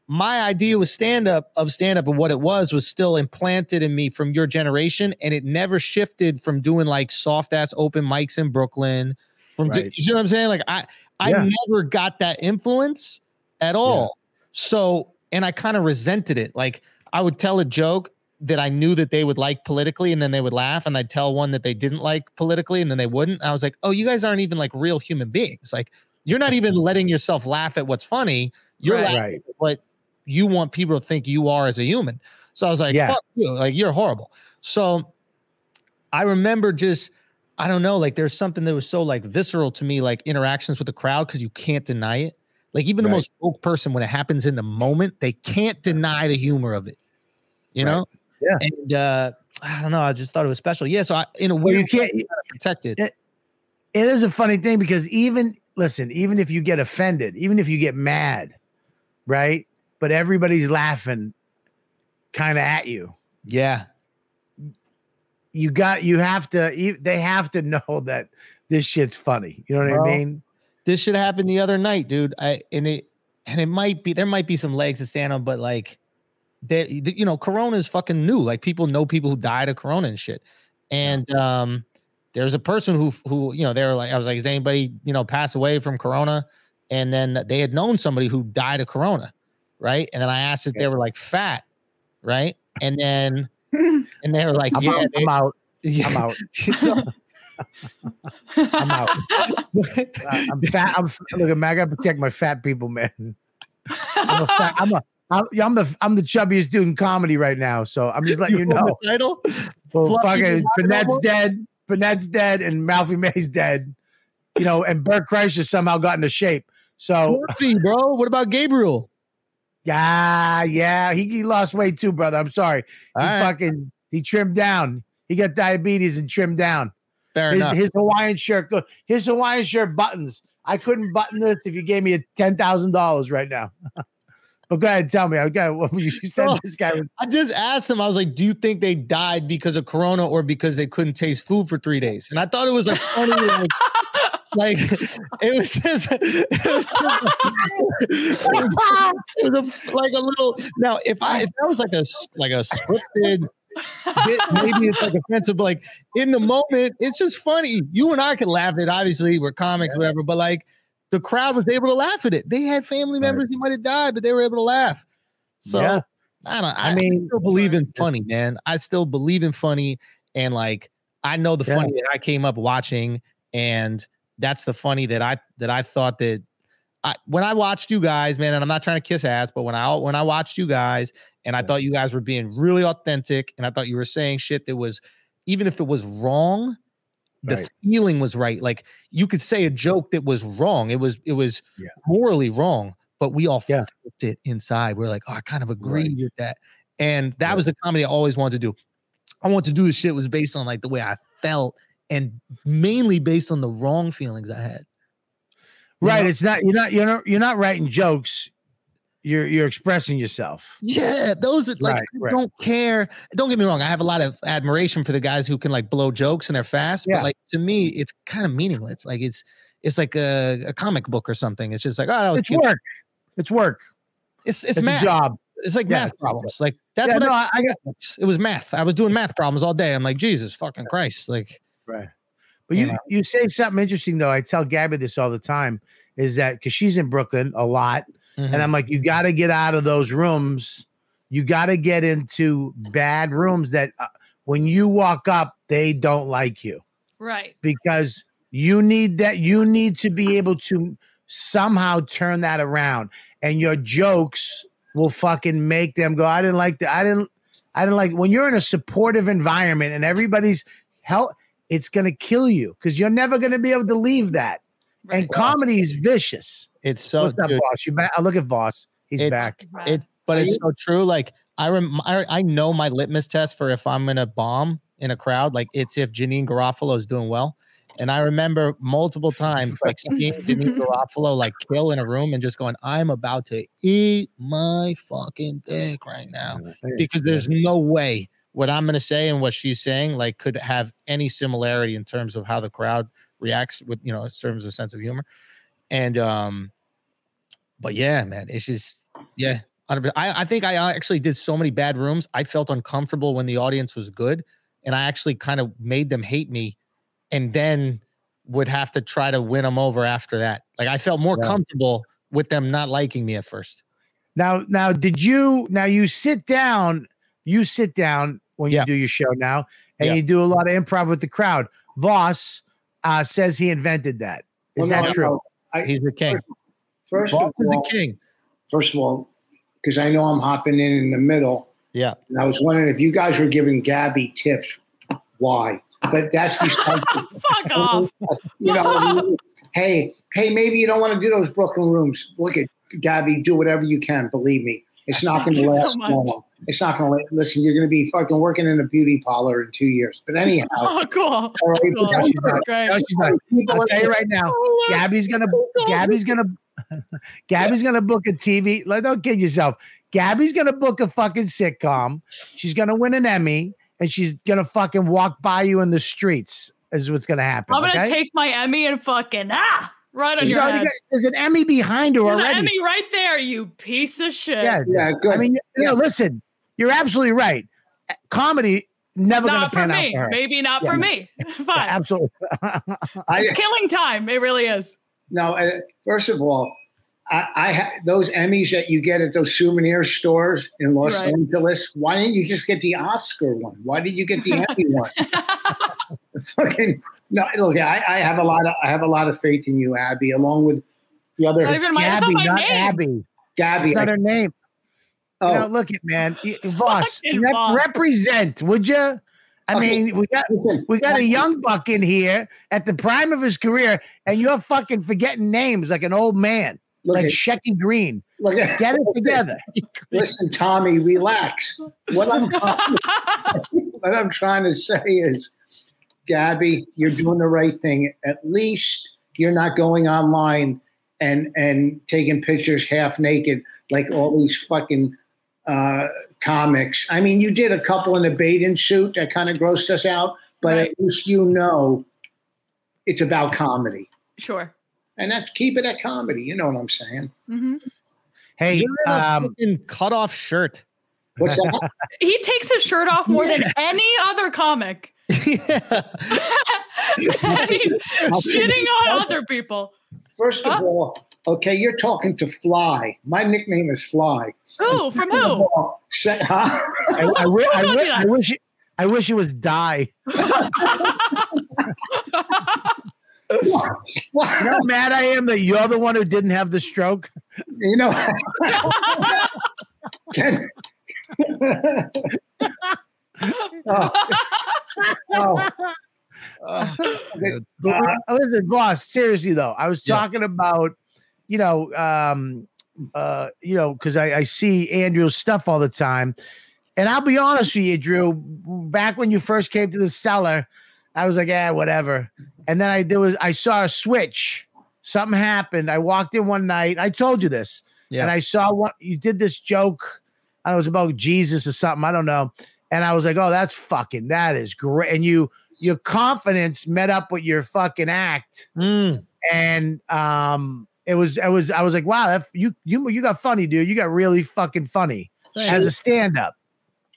Speaker 4: my idea was stand up of stand up and what it was was still implanted in me from your generation, and it never shifted from doing like soft ass open mics in Brooklyn. From
Speaker 1: Right.
Speaker 4: you know what I'm saying? Like I I
Speaker 1: Yeah.
Speaker 4: never got that influence at all. So and I kind of resented it. Like I would tell a joke that I knew that they would like politically, and then they would laugh, and I'd tell one that they didn't like politically, and then they wouldn't. I was like, oh, you guys aren't even like real human beings. Like you're not even letting yourself laugh at what's funny. You're
Speaker 3: Right.
Speaker 4: laughing
Speaker 1: Right.
Speaker 4: at what you want people to think you are as a human. So I was like,
Speaker 1: Yeah.
Speaker 4: fuck you, like you're horrible. So I remember just. I don't know, like there's something that was so like visceral to me, like interactions with the crowd, because you can't deny it. Like even the most woke person, when it happens in the moment, they can't deny the humor of it. You
Speaker 1: Right.
Speaker 4: know?
Speaker 1: Yeah.
Speaker 4: And uh I don't know. I just thought it was special. Yeah. So I, in a
Speaker 1: Well,
Speaker 4: way,
Speaker 1: you can't
Speaker 4: protect
Speaker 1: it- it is a funny thing because even listen, even if you get offended, even if you get mad, right? But everybody's laughing kind of at you.
Speaker 4: yeah.
Speaker 1: You got you have to you- they have to know that this shit's funny. You know what
Speaker 4: Bro.
Speaker 1: I mean?
Speaker 4: This should happen the other night, dude. I and it and it might be there might be some legs to stand on, but like that you know, Corona is fucking new. Like people know people who died of Corona and shit. And um there's a person who who you know they were like I was like, is anybody you know pass away from Corona? And then they had known somebody who died of Corona, right? And then I asked if they were like fat, right? And then and they were like,
Speaker 1: I'm,
Speaker 4: yeah,
Speaker 1: out, I'm out.
Speaker 4: yeah.
Speaker 1: I'm out.
Speaker 4: So-
Speaker 1: I'm out. I'm fat. I'm look at. I gotta protect my fat people, man. I'm a fat, I'm a I'm, I'm the I'm the chubbiest dude in comedy right now. So I'm just letting you
Speaker 4: the
Speaker 1: know.
Speaker 4: title.
Speaker 1: Well, fucking
Speaker 4: Bowl?
Speaker 1: dead. Bennett's dead, and Malfi May's dead. You know, and Bert Kreischer somehow got into shape. So
Speaker 4: Murphy, bro. What about Gabriel?
Speaker 1: yeah, yeah, he, he lost weight too, brother. I'm sorry.
Speaker 4: All
Speaker 1: he
Speaker 4: right,
Speaker 1: fucking he trimmed down. He got diabetes and trimmed down.
Speaker 4: fair
Speaker 1: His,
Speaker 4: enough.
Speaker 1: his Hawaiian shirt, his Hawaiian shirt buttons. I couldn't button this if you gave me a ten thousand dollars right now. But go ahead, and tell me. I Okay, what you said
Speaker 4: Oh.
Speaker 1: this guy oh, was
Speaker 4: I just asked him. I was like, "Do you think they died because of Corona or because they couldn't taste food for three days?" And I thought it was like funny, like, like it was just, it was, just, it was a, like a little. Now, if I if that was like a like a scripted. bit, maybe it's like offensive, but like in the moment, it's just funny. You and I can laugh at it. Obviously, we're comics, whatever, but like the crowd was able to laugh at it. They had family
Speaker 1: Right.
Speaker 4: members who might have died, but they were able to laugh. So
Speaker 1: Yeah.
Speaker 4: I don't. I,
Speaker 1: I
Speaker 4: mean,
Speaker 1: mean-
Speaker 4: still believe in funny, man. I still believe in funny, and like I know the
Speaker 1: Yeah.
Speaker 4: funny that I came up watching, and that's the funny that I that I thought that I when I watched you guys, man. And I'm not trying to kiss ass, but when I when I watched you guys, and I
Speaker 1: Yeah.
Speaker 4: thought you guys were being really authentic, and I thought you were saying shit that was even if it was wrong, the
Speaker 1: Right.
Speaker 4: feeling was right. Like you could say a mm-hmm. joke that was wrong. It was it was
Speaker 1: Yeah.
Speaker 4: morally wrong, but we all
Speaker 1: Yeah.
Speaker 4: felt it inside. We're like, oh, I kind of agree
Speaker 1: Right.
Speaker 4: with that. And that
Speaker 1: Yeah.
Speaker 4: was the comedy I always wanted to do. I wanted to do this shit was based on like the way I felt and mainly based on the wrong feelings I had. You
Speaker 1: Right.
Speaker 4: know?
Speaker 1: It's not you're not you're not you're not writing jokes. You're you're expressing yourself.
Speaker 4: Yeah, those are like
Speaker 1: Right, right.
Speaker 4: don't care. Don't get me wrong. I have a lot of admiration for the guys who can like blow jokes and they're fast.
Speaker 1: Yeah.
Speaker 4: But like to me, it's kind of meaningless. Like it's it's like a, a comic book or something. It's just like oh, that was
Speaker 1: It's
Speaker 4: cute.
Speaker 1: work. It's work.
Speaker 4: It's it's
Speaker 1: It's,
Speaker 4: math.
Speaker 1: a job.
Speaker 4: It's like
Speaker 1: Yeah,
Speaker 4: math
Speaker 1: it's
Speaker 4: problems. Like that's
Speaker 1: yeah,
Speaker 4: what
Speaker 1: no,
Speaker 4: I,
Speaker 1: I, I got
Speaker 4: it was math. I was doing math problems all day. I'm like Jesus fucking Christ. Like
Speaker 1: right. But
Speaker 4: You
Speaker 1: you
Speaker 4: know.
Speaker 1: you say something interesting though. I tell Gabby this all the time. Is that because she's in Brooklyn a lot,
Speaker 4: mhm.
Speaker 1: and I'm like, you got to get out of those rooms. You got to get into bad rooms that uh, when you walk up, they don't like you
Speaker 3: Right.
Speaker 1: because you need that. You need to be able to somehow turn that around, and your jokes will fucking make them go. I didn't like that. I didn't. I didn't like when you're in a supportive environment and everybody's help. It's gonna kill you because you're never gonna be able to leave that.
Speaker 3: Right.
Speaker 1: And comedy is vicious.
Speaker 4: It's so
Speaker 1: What's up,
Speaker 4: dude,
Speaker 1: Vos? You back? I look at Vos. He's
Speaker 4: It's-
Speaker 1: back.
Speaker 4: It but
Speaker 2: Are
Speaker 4: it's
Speaker 2: you-
Speaker 4: so true like I, rem- I i know my litmus test for if i'm gonna bomb in a crowd like it's if janeane garofalo is doing well and i remember multiple times like seeing janeane garofalo like kill in a room and just going i'm about to eat my fucking dick right now because there's no way what i'm gonna say and what she's saying like could have any similarity in terms of how the crowd reacts with you know in terms of sense of humor and um but yeah man it's just yeah 100%. I, I think I actually did so many bad rooms. I felt uncomfortable when the audience was good, and I actually kind of made them hate me, and then would have to try to win them over after that. Like I felt more
Speaker 1: Yeah.
Speaker 4: comfortable with them not liking me at first.
Speaker 1: Now, now, did you? Now you sit down. You sit down when
Speaker 4: Yeah.
Speaker 1: you do your show now, and
Speaker 4: Yeah.
Speaker 1: you do a lot of improv with the crowd. Vos uh, says he invented that. Is
Speaker 2: Well,
Speaker 1: that
Speaker 2: no,
Speaker 1: true?
Speaker 2: I,
Speaker 4: He's the king.
Speaker 2: First
Speaker 4: Vos
Speaker 2: of
Speaker 4: is the
Speaker 2: all,
Speaker 4: king.
Speaker 2: first of all, because I know I'm hopping in in the middle,
Speaker 4: Yeah.
Speaker 2: and I was wondering if you guys were giving Gabby tips. Why? But that's besides.
Speaker 3: Fuck off.
Speaker 2: you know, hey, hey, maybe you don't want to do those Brooklyn rooms. Look at Gabby, do whatever you can. Believe me, it's not going to
Speaker 3: Thank you so
Speaker 2: last long. It's not going to listen. You're going to be fucking working in a beauty parlor in two years. But anyhow,
Speaker 3: Oh, cool.
Speaker 2: right,
Speaker 3: Cool.
Speaker 2: but
Speaker 1: she's not.
Speaker 3: Great.
Speaker 1: No, she's not.
Speaker 2: people
Speaker 1: I'll tell you right now.
Speaker 3: Oh,
Speaker 1: Gabby's gonna. Gabby's gonna. Gabby's gonna book a TV. Like, don't kid yourself. Gabby's gonna book a fucking sitcom. She's gonna win an Emmy, and she's gonna fucking walk by you in the streets. Is what's gonna happen.
Speaker 3: I'm gonna
Speaker 1: okay?
Speaker 3: take my Emmy and fucking ah right on
Speaker 1: She's
Speaker 3: your head.
Speaker 1: got, there's an Emmy behind her
Speaker 3: There's an
Speaker 1: already.
Speaker 3: Emmy right there, you piece of shit.
Speaker 1: Yeah,
Speaker 2: Yeah, good.
Speaker 1: I mean, you know, listen, you're absolutely right. Comedy never gonna
Speaker 3: Not for
Speaker 1: pan out for her.
Speaker 3: Maybe not
Speaker 2: Yeah.
Speaker 3: for me. Fine.
Speaker 1: Absolutely.
Speaker 2: I,
Speaker 3: It's killing time. It really is.
Speaker 2: no, uh, first of all, I, I ha- those Emmys that you get at those souvenir stores in Los
Speaker 3: Right.
Speaker 2: Angeles. Why didn't you just get the Oscar one? Why did you get the Emmy one? Fucking no! Look, I, I have a lot of I have a lot of faith in you, Abby, along with the other
Speaker 3: Not even my,
Speaker 1: Gabby,
Speaker 3: not my
Speaker 1: not
Speaker 3: name.
Speaker 1: Abby.
Speaker 2: Gabby.
Speaker 1: It's not
Speaker 2: I-
Speaker 1: her name.
Speaker 2: Oh,
Speaker 1: You know, oh. look at man,
Speaker 3: Vos,
Speaker 1: rep-
Speaker 3: Vos.
Speaker 1: represent, would you? I
Speaker 2: Okay.
Speaker 1: mean, we got we got a young buck in here at the prime of his career, and you're fucking forgetting names like an old man,
Speaker 2: look
Speaker 1: like Shecky Greene.
Speaker 2: look at,
Speaker 1: Get it together.
Speaker 2: listen, Tommy, relax. What I'm what I'm trying to say is, Gabby, you're doing the right thing. At least you're not going online and and taking pictures half naked like all these fucking uh, comics. I mean, you did a couple in a bathing suit that kind of grossed us out, but
Speaker 3: Right.
Speaker 2: at least you know it's about comedy,
Speaker 3: sure.
Speaker 2: and that's keep it at comedy. You know what I'm saying?
Speaker 3: Mm-hmm.
Speaker 1: Hey,
Speaker 4: You're in a
Speaker 1: um,
Speaker 4: fucking cut off shirt.
Speaker 2: What's that?
Speaker 3: He takes his shirt off more than any other comic.
Speaker 4: yeah.
Speaker 3: and he's shitting on other people.
Speaker 2: First of
Speaker 3: Huh?
Speaker 2: all, okay, you're talking to Fly. My nickname is Fly.
Speaker 3: Who? From who?
Speaker 2: Say, huh?
Speaker 1: I, I, wi- I,
Speaker 3: Who
Speaker 1: I wish it, I wish it was die. You know how mad I am that you're the one who didn't have the stroke.
Speaker 2: you know. Can- Oh, Oh,
Speaker 4: dude.
Speaker 1: But we- listen, boss, seriously though, I was
Speaker 4: Yeah.
Speaker 1: talking about, you know, um, uh, you know, because I, I see Andrew's stuff all the time. And I'll be honest with you, Drew, back when you first came to the cellar, I was like, yeah, whatever. And then I there was I saw a switch. Something happened. I walked in one night. I told you this.
Speaker 4: Yeah.
Speaker 1: And I saw what you did this joke. I was about Jesus or something. I don't know. And I was like, oh, that's fucking, that is great. And you, your confidence met up with your fucking act.
Speaker 4: Mm.
Speaker 1: And um, it was, it was, I was like, wow, that, you, you, you got funny, dude. You got really fucking funny as a stand up.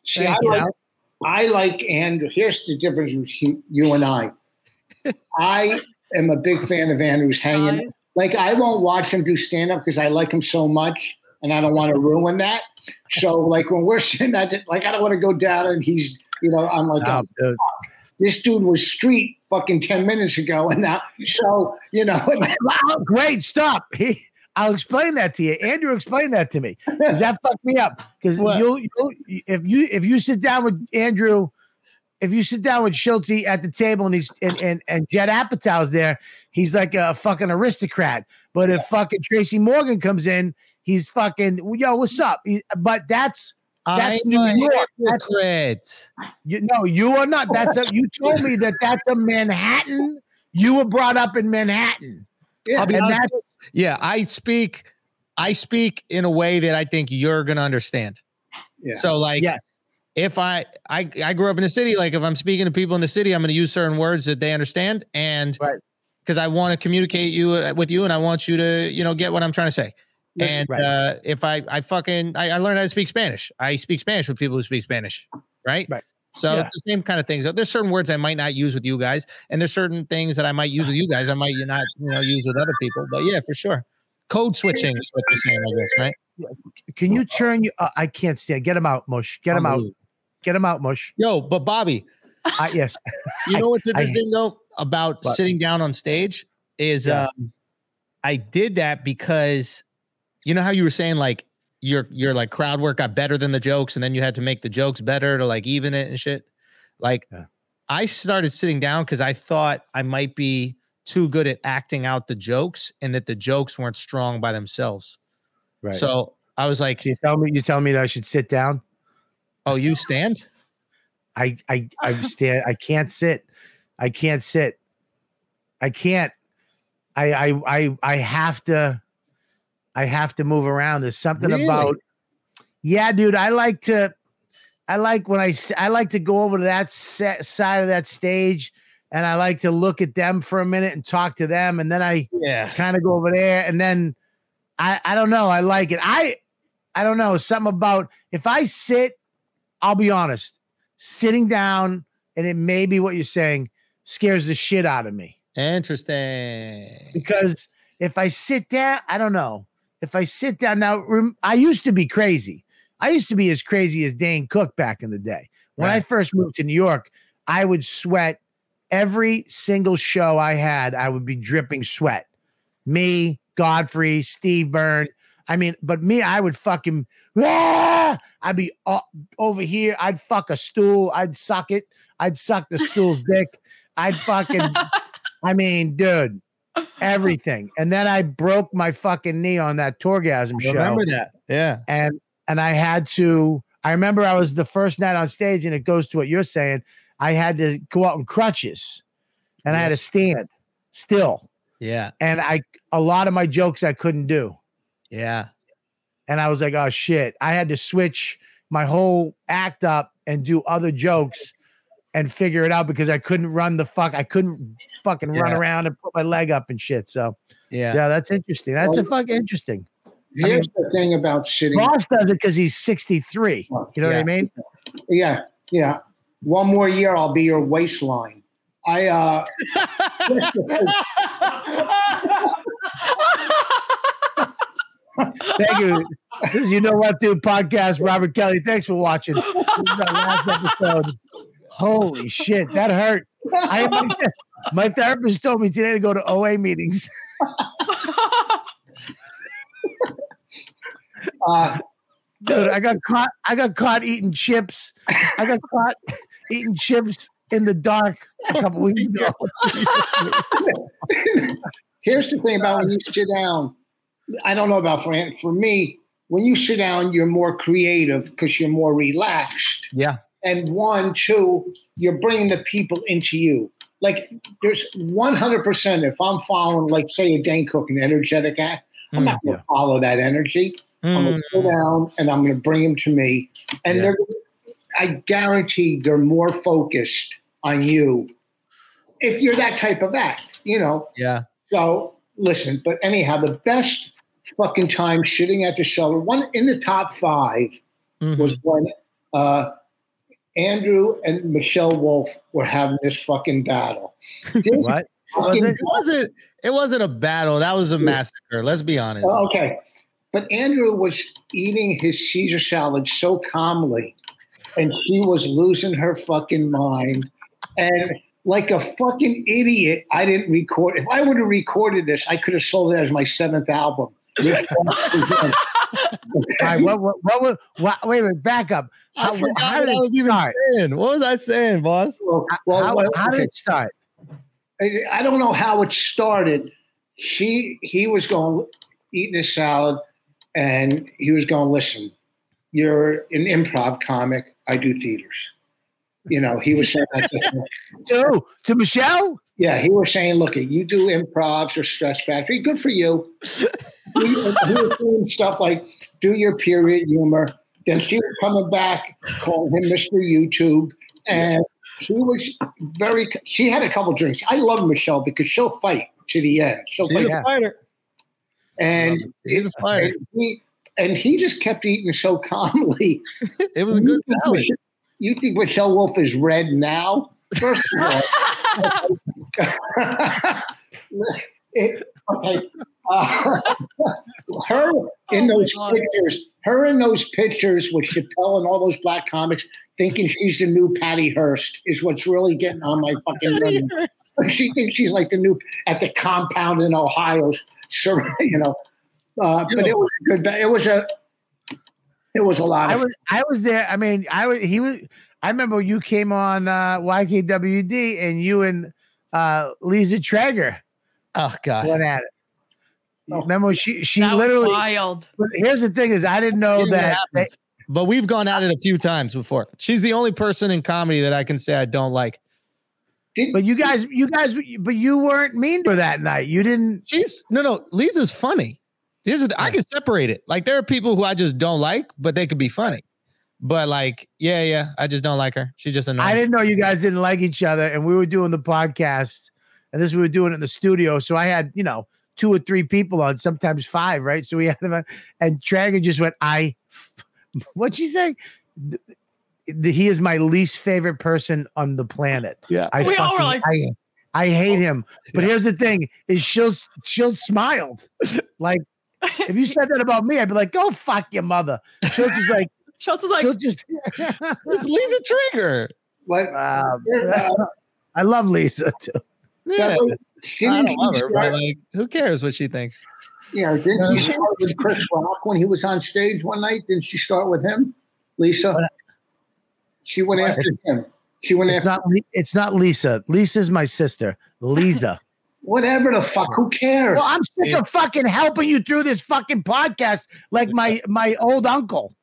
Speaker 2: see, I
Speaker 1: you.
Speaker 2: like, I like Andrew. Here's the difference between you and I. I am a big fan of Andrew's hanging.
Speaker 3: Guys.
Speaker 2: Like I won't watch him do stand up because I like him so much, and I don't want to ruin that. So like when we're sitting at like I don't want to go down and he's, you know, I'm like,
Speaker 1: Oh, dude.
Speaker 2: This dude was street fucking ten minutes ago, and now so you know.
Speaker 1: Wow, great. Stop. He, I'll explain that to you. Andrew explain that to me. Because that fucked me up. Because you'll, you'll if you if you sit down with Andrew, if you sit down with Schulz at the table and he's and and, and Judd Apatow's there, he's like a fucking aristocrat. But if fucking Tracy Morgan comes in, he's fucking yo, what's up? He- but that's That's
Speaker 4: I'm
Speaker 1: New
Speaker 4: a
Speaker 1: York.
Speaker 4: Hypocrite.
Speaker 1: you no, you are not. That's a you told me that that's a Manhattan. You were brought up in Manhattan.
Speaker 2: Yeah,
Speaker 4: I'll be
Speaker 1: and
Speaker 4: honest Yeah, I speak I speak in a way that I think you're gonna understand.
Speaker 2: Yeah.
Speaker 4: So like
Speaker 1: yes.
Speaker 4: if I, I I grew up in the city, like if I'm speaking to people in the city, I'm gonna use certain words that they understand and
Speaker 1: Right.
Speaker 4: because I want to communicate you uh, with you and I want you to, you know, get what I'm trying to say. And
Speaker 1: right.
Speaker 4: uh, if I I fucking I, I learned how to speak Spanish. I speak Spanish with people who speak Spanish, right?
Speaker 1: Right.
Speaker 4: So
Speaker 1: Yeah.
Speaker 4: the same kind of things. There's certain words I might not use with you guys, and there's certain things that I might use with you guys. I might not, you know, use with other people. But yeah, for sure. Code switching is what you're saying, I guess, right?
Speaker 1: Can you turn you? Uh, I can't stand. Get him out, Mush. Get him out. Get him out, Mush.
Speaker 4: Yo, but Bobby,
Speaker 1: I, yes.
Speaker 4: you know what's
Speaker 1: I-
Speaker 4: interesting though about
Speaker 1: What?
Speaker 4: sitting down on stage is
Speaker 1: Yeah.
Speaker 4: um I did that because you know how you were saying like your your like crowd work got better than the jokes and then you had to make the jokes better to like even it and shit. Like
Speaker 1: Yeah.
Speaker 4: I started sitting down because I thought I might be too good at acting out the jokes and that the jokes weren't strong by themselves.
Speaker 1: Right.
Speaker 4: So I was like,
Speaker 1: you tell me. You tell me that I should sit down.
Speaker 4: "Oh, you stand?"
Speaker 1: I I I stand. I can't sit. I can't sit. I can't. I I I I have to. I have to move around. There's something
Speaker 4: Really?
Speaker 1: about. Yeah, dude. I like to. I like when I I like to go over to that set, side of that stage, and I like to look at them for a minute and talk to them, and then I
Speaker 4: Yeah.
Speaker 1: kind of go over there and then I I don't know, I like it. I I don't know, something about if I sit, I'll be honest, sitting down and it may be what you're saying scares the shit out of me
Speaker 4: Interesting.
Speaker 1: because if I sit down, I don't know. If I sit down now, rem- I used to be crazy. I used to be as crazy as Dane Cook back in the day. When I first moved to New York, I would sweat every single show I had. I would be dripping sweat. Me, Godfrey, Steve Byrne. I mean, but me, I would fucking, ah! I'd be over here. I'd fuck a stool. I'd suck it. I'd suck the stool's dick. I'd fucking, I mean, dude, everything. And then I broke my fucking knee on that Torgasm show
Speaker 4: Remember that? Yeah.
Speaker 1: and and I had to. I remember I was the first night on stage, and it goes to what you're saying. I had to go out in crutches, and I had to stand still.
Speaker 4: Yeah.
Speaker 1: And I a lot of my jokes I couldn't do,
Speaker 4: Yeah.
Speaker 1: and I was like, oh shit! I had to switch my whole act up and do other jokes and figure it out because I couldn't run the fuck. I couldn't fucking run around and put my leg up and shit. So
Speaker 4: Yeah.
Speaker 1: yeah, that's interesting. That's a
Speaker 2: Well,
Speaker 1: fucking interesting.
Speaker 2: Here's the thing about sitting.
Speaker 1: Vos does it because he's 63. You know what I mean?
Speaker 2: Yeah, yeah. One more year, I'll be your waistline. I uh, here's the thing.
Speaker 1: Thank you. This is You Know What Dude podcast. Robert Kelly. Thanks for watching. This is my last episode. Holy shit, that hurt. I my, therapist told me today to go to OA meetings.
Speaker 2: uh,
Speaker 1: Dude, I got caught. I got caught eating chips. I got caught eating chips in the dark a couple weeks ago.
Speaker 2: Here's the thing about when you sit down. I don't know about for for me. When you sit down, you're more creative because you're more relaxed.
Speaker 4: Yeah.
Speaker 2: And one, two, you're bringing the people into you. Like there's 100%. If I'm following, like, say, a Dane Cook, an energetic act, I'm not going to follow that energy. I'm going to sit down and I'm going to bring them to me. And
Speaker 4: Yeah.
Speaker 2: they're, I guarantee they're more focused on you if you're that type of act, you know.
Speaker 4: Yeah.
Speaker 2: So listen, but anyhow, the best fucking time sitting at the cellar, one in the top 5
Speaker 4: Mhm.
Speaker 2: was when uh, Andrew and Michelle Wolf were having this fucking battle.
Speaker 1: What? Was
Speaker 2: fucking-
Speaker 1: it?
Speaker 4: It wasn't. It wasn't a battle. That was a massacre. Let's be honest.
Speaker 2: Oh, okay. But Andrew was eating his Caesar salad so calmly, and she was losing her fucking mind. And like a fucking idiot, I didn't record. If I would have recorded this, I could have sold it as my seventh album.
Speaker 1: All right, what, what, what, what, what, wait a minute, back up.
Speaker 4: I
Speaker 1: How,
Speaker 4: forgot
Speaker 1: how
Speaker 4: what
Speaker 1: did
Speaker 4: I
Speaker 1: it
Speaker 4: was even
Speaker 1: start?
Speaker 4: saying. What was I saying, boss?
Speaker 2: well,
Speaker 1: How,
Speaker 2: well,
Speaker 1: how,
Speaker 2: well,
Speaker 1: how did it start?
Speaker 2: I, I don't know how it started. She he was going eating his salad, and he was going, "Listen, you're an improv comic. I do theaters." You know, he was saying that. to.
Speaker 1: To, to Michelle?
Speaker 2: Yeah, he was saying, "Look, you do improvs or Stress Factory. Good for you." he, was doing stuff like do your period humor. Then she was coming back, calling him Mr. YouTube, and she was very. She had a couple drinks. I love Michelle because she'll fight to the end. She'll
Speaker 4: She's
Speaker 2: fight,
Speaker 4: a fighter.
Speaker 2: and
Speaker 4: He's a fighter.
Speaker 2: and he and he just kept eating so calmly.
Speaker 4: It was a good salad.
Speaker 2: You think Michelle Wolf is red now? First of all, it, okay. Uh, her in
Speaker 3: Oh
Speaker 2: those
Speaker 3: God.
Speaker 2: pictures, her in those pictures with Chappelle and all those black comics, thinking she's the new Patty Hearst is what's really getting on my fucking nerves. She thinks she's like the new at the compound in Ohio, so you know. Uh, but it was a good. It was a. It was a lot
Speaker 1: I
Speaker 2: of.
Speaker 1: was I was there. I mean, I was he was I remember you came on uh YKWD and you and uh Lisa Traeger
Speaker 4: Oh God.
Speaker 1: went at it.
Speaker 2: Oh.
Speaker 1: Remember she she
Speaker 3: that
Speaker 1: literally
Speaker 3: was wild.
Speaker 1: but here's the thing is I didn't know
Speaker 4: Didn't
Speaker 1: that they,
Speaker 4: But we've gone at it a few times before. She's the only person in comedy that I can say I don't like.
Speaker 1: But you guys you guys but you weren't mean to her that night. You didn't
Speaker 4: She's no, no. Lisa's funny. Here's the, I can separate it. Like there are people who I just don't like, but they could be funny. But like, yeah, yeah, I just don't like her. She's just annoying.
Speaker 1: I didn't know you guys didn't like each other, and we were doing the podcast, and this we were doing it in the studio. So I had, you know, two or three people on, sometimes five, right? So we had them, and Traeger just went, "I," what'd she say? Th- th- He is my least favorite person on the planet.
Speaker 4: Yeah.
Speaker 1: I
Speaker 3: We all were like-
Speaker 1: I, I hate him. But
Speaker 4: Yeah.
Speaker 1: here's the thing: is she'll she'll smiled. Like if you said that about me, I'd be like, "Go fuck your mother." She'll just like
Speaker 3: Schulz was like,
Speaker 1: she'll just.
Speaker 4: It's Lisa Trigger.
Speaker 2: what?
Speaker 1: Um,
Speaker 2: Uh,
Speaker 1: I love Lisa too.
Speaker 4: Yeah.
Speaker 2: that
Speaker 4: I
Speaker 2: didn't
Speaker 4: don't love her, but like, who cares what she thinks?
Speaker 2: yeah, didn't she start with Chris Rock when he was on stage one night? Didn't she start with him, Lisa? She went
Speaker 1: What?
Speaker 2: after him. She went
Speaker 1: It's
Speaker 2: after
Speaker 1: not. Li- It's not Lisa. Lisa's my sister. Lisa.
Speaker 2: whatever the fuck. Who cares?
Speaker 1: well, I'm sick of fucking helping you through this fucking podcast like my my old uncle.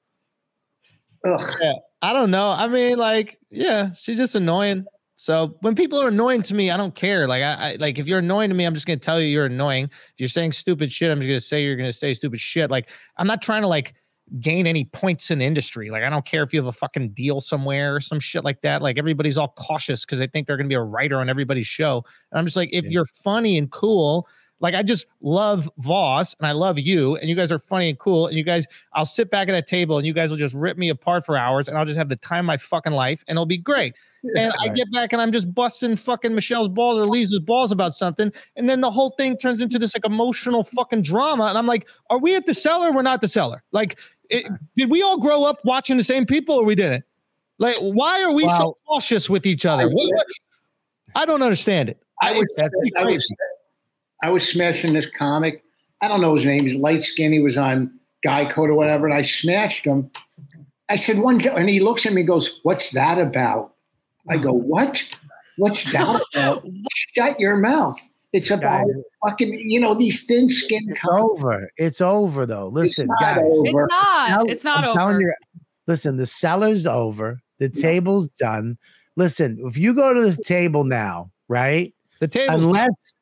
Speaker 2: Ugh.
Speaker 4: I don't know. I mean, like, yeah, she's just annoying. So when people are annoying to me, I don't care. Like, I, I like if you're annoying to me, I'm just gonna tell you you're annoying. If you're saying stupid shit, I'm just gonna say you're gonna say stupid shit. Like, I'm not trying to like gain any points in the industry. Like, I don't care if you have a fucking deal somewhere or some shit like that. Like, everybody's all cautious because they think they're gonna be a writer on everybody's show. And I'm just like, if
Speaker 1: Yeah.
Speaker 4: you're funny and cool, like I just love Vos and I love you, and you guys are funny and cool, and you guys I'll sit back at that table and you guys will just rip me apart for hours and I'll just have the time of my fucking life and it'll be great. And I get back and I'm just busting fucking Michelle's balls or Lisa's balls about something. And then the whole thing turns into this like emotional fucking drama. And I'm like, are we at the cellar? We're not the cellar. Like, it, did we all grow up watching the same people or we didn't? Like, why are we so cautious with each other? What- I don't understand it.
Speaker 2: I was, I was, I was smashing this comic. I don't know his name. He's light skinned. He was on Guy Code or whatever, and I smashed him. I said one, jo- and he looks at me, and goes, "What's that about?" I go, what? What's that about? Shut your mouth. It's about fucking, you know, these thin skinned
Speaker 1: It's over. It's over though. Listen,
Speaker 2: not
Speaker 1: guys.
Speaker 2: over.
Speaker 3: It's not.
Speaker 1: Tell-
Speaker 3: It's not
Speaker 1: I'm
Speaker 3: over.
Speaker 1: telling you, listen, the cellar's over. The table's done. Listen, if you go to the table now, right?
Speaker 4: The table.
Speaker 1: Unless,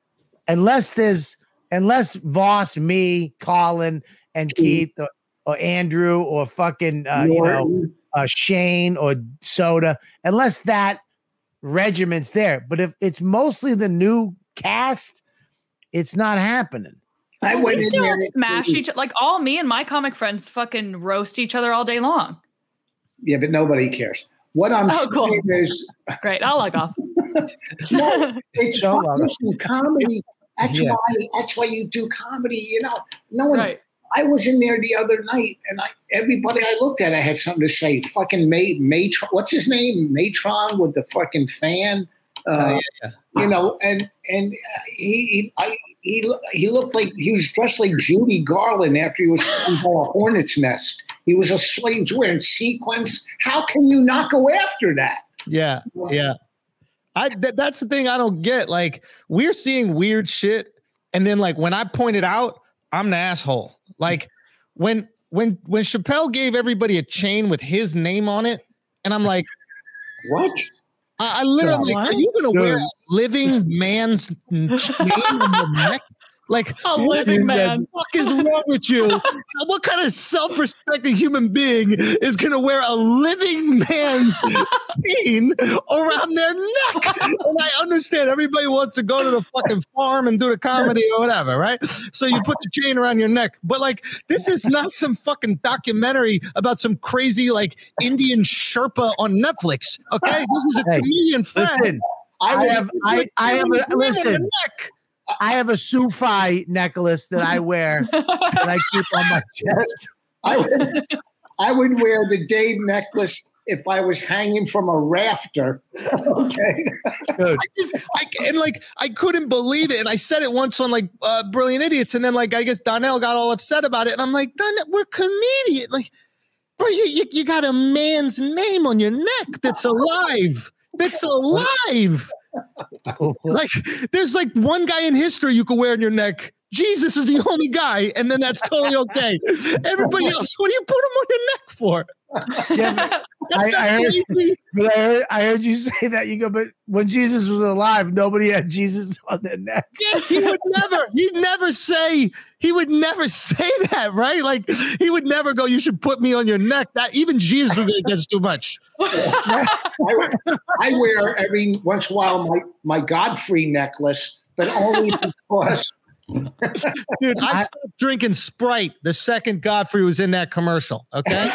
Speaker 1: unless there's, unless Vos, me, Colin, and
Speaker 2: Keith.
Speaker 1: Keith, or, or Andrew, or fucking, uh, you know, uh, Shane or Soda, unless that regiment's there. But if it's mostly the new cast, it's not happening.
Speaker 2: I
Speaker 3: Well, we
Speaker 2: in
Speaker 3: still smash each like all me and my comic friends fucking roast each other all day long.
Speaker 2: Yeah, but nobody cares. What I'm
Speaker 3: Oh, cool.
Speaker 2: saying is,
Speaker 3: Great, I'll log off.
Speaker 2: no, it's
Speaker 1: Don't
Speaker 2: fun. Listen, comedy. That's
Speaker 1: Yeah.
Speaker 2: why. That's why you do comedy. You know, no one.
Speaker 3: right.
Speaker 2: I was in there the other night, and I everybody I looked at, I had something to say. Fucking May Matron, what's his name? Matron with the fucking fan. Uh,
Speaker 4: yeah,
Speaker 2: You know, and and uh, he he I, he he looked like he was dressed like Judy Garland after he was stung by a hornet's nest. He was a slave he wearing sequins. How can you not go after that?
Speaker 4: Yeah, yeah. I th- that's the thing I don't get. Like we're seeing weird shit, and then like when I point it out, I'm the asshole. Like when when when Chappelle gave everybody a chain with his name on it, and I'm like,
Speaker 2: What?
Speaker 4: I, I literally,
Speaker 3: What?
Speaker 4: are you gonna wear a living man's n- chain on your neck? Like
Speaker 3: A
Speaker 4: what
Speaker 3: living
Speaker 1: you said-
Speaker 3: man.
Speaker 4: the fuck is wrong with you? what kind of self-respecting human being is gonna wear a living man's chain around their neck? And I understand everybody wants to go to the fucking farm and do the comedy or whatever, right? So you put the chain around your neck. But like this is not some fucking documentary about some crazy like Indian Sherpa on Netflix. Okay. This is a
Speaker 1: Hey,
Speaker 4: comedian friend.
Speaker 1: Listen, I
Speaker 2: would-
Speaker 1: have I I have a
Speaker 4: name on
Speaker 1: listen.
Speaker 4: Neck.
Speaker 1: I have a Sufi necklace that I wear that I keep on my chest.
Speaker 2: I would, I would wear the Dave necklace if I was hanging from a rafter. Okay.
Speaker 1: Dude,
Speaker 4: I just, I, and like, I couldn't believe it. And I said it once on like uh, Brilliant Idiots. And then, like, I guess Donnell got all upset about it. And I'm like, Donnell, we're comedian. Like, bro, you, you, you got a man's name on your neck that's alive. That's alive. Like, there's like one guy in history you could wear on your neck. Jesus is the only guy. And then that's totally okay. Everybody else, what do you put him on your neck for?
Speaker 1: yeah, I- I heard- but I heard I heard you say that. You go, but when Jesus was alive, nobody had Jesus on their neck.
Speaker 4: Yeah, he would never, he'd never say, he would never say that, right? Like he would never go, you should put me on your neck. That even Jesus would be like, that's too much.
Speaker 2: I, I wear every once in a while my, my Godfrey necklace, but only because
Speaker 4: Dude, I,
Speaker 1: I-
Speaker 4: stopped drinking Sprite the second Godfrey was in that commercial. Okay.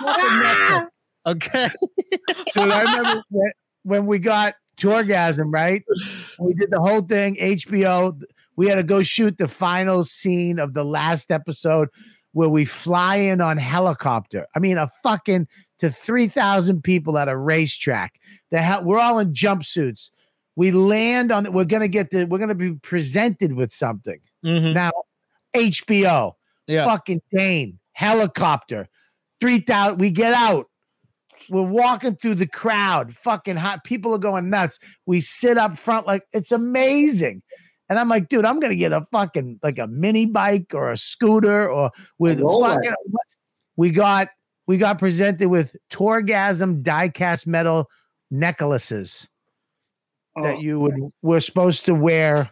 Speaker 4: okay.
Speaker 1: Dude, I remember when, we got to orgasm, right? We did the whole thing, HBO. We had to go shoot the final scene of the last episode where we fly in on helicopter. I mean, a fucking to 3,000 people at a racetrack. The hell, we're all in jumpsuits. We land on, we're going to get the, we're going to be presented with something.
Speaker 4: Mhm.
Speaker 1: Now, HBO,
Speaker 4: Yeah.
Speaker 1: fucking Dane, helicopter, 3,000. We get out. We're walking through the crowd, fucking hot. People are going nuts. We sit up front, like it's amazing. And I'm like, dude, I'm gonna get a fucking like a mini bike or a scooter or with fucking. We got we got presented with Torgasm diecast metal necklaces
Speaker 2: oh,
Speaker 1: that you would were supposed to wear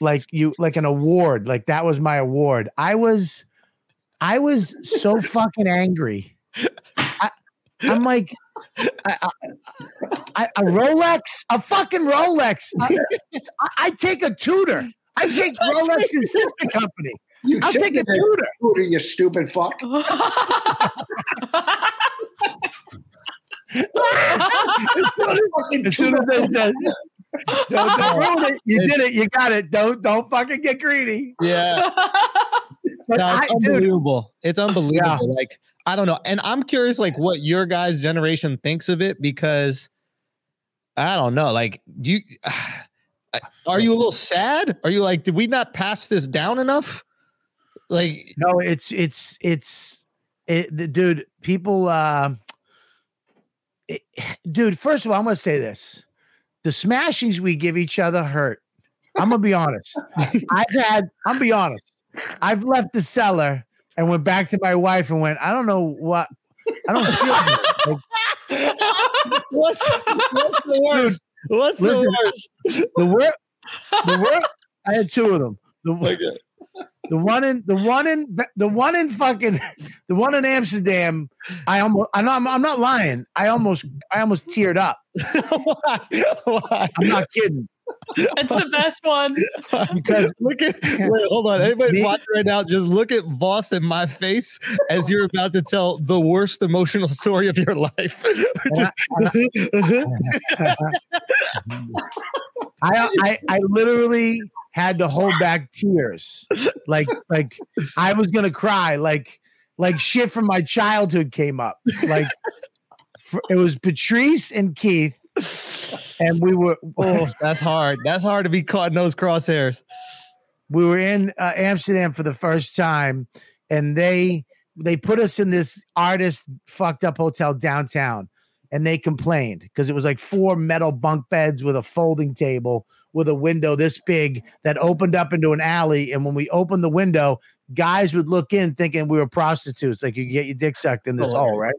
Speaker 1: like you like an award like that was my award i was i was so fucking angry. I, i'm like I, I, I, a rolex a fucking rolex. I, I, I take a Tudor. I take rolex's sister company.
Speaker 2: You
Speaker 1: i'll take a
Speaker 2: shouldn't
Speaker 1: Tudor.
Speaker 2: Tudor, you stupid fuck.
Speaker 1: As soon as they said don't, don't ruin it you did it. You got it. Don't don't fucking get greedy.
Speaker 4: Yeah.
Speaker 1: but
Speaker 4: No,
Speaker 1: I,
Speaker 4: it's
Speaker 1: dude,
Speaker 4: unbelievable. It's unbelievable. Like, I don't know. And I'm curious, like, what your guys' generation thinks of it because I don't know. Like, you are you a little sad? Are you like, did we not pass this down enough? Like,
Speaker 1: No, it's it's it's it, the- dude. People, uh, it- dude. First of all, I'm gonna say this: the smashings we give each other hurt. I'm gonna be honest. I've had. I'm gonna be honest. I've left the cellar and went back to my wife and went. I don't know what. I don't feel. Like,
Speaker 4: What's, what's the worst? What's the worst?
Speaker 1: the worst The work. I had two of them. The,
Speaker 4: Okay.
Speaker 1: The one in the one in the one in fucking the one in Amsterdam. I almost I'm not, I'm not lying. I almost I almost teared up.
Speaker 4: Why? Why?
Speaker 1: I'm not kidding
Speaker 3: it's the best one.
Speaker 1: because
Speaker 4: Look at wait, hold on. Anybody watching right now, just look at Vos in my face as you're about to tell the worst emotional story of your life.
Speaker 1: I, I I literally had to hold back tears. Like like I was gonna cry. Like like shit from my childhood came up. Like fr- it was Patrice and Keith, and we were
Speaker 4: oh, that's hard. That's hard to be caught in those crosshairs.
Speaker 1: we were in uh, Amsterdam for the first time, and they they put us in this artist fucked up hotel downtown, and they complained because it was like four metal bunk beds with a folding table with a window this big that opened up into an alley, and when we opened the window, guys would look in thinking we were prostitutes, like you get your dick sucked in this
Speaker 4: Oh,
Speaker 1: hole, right?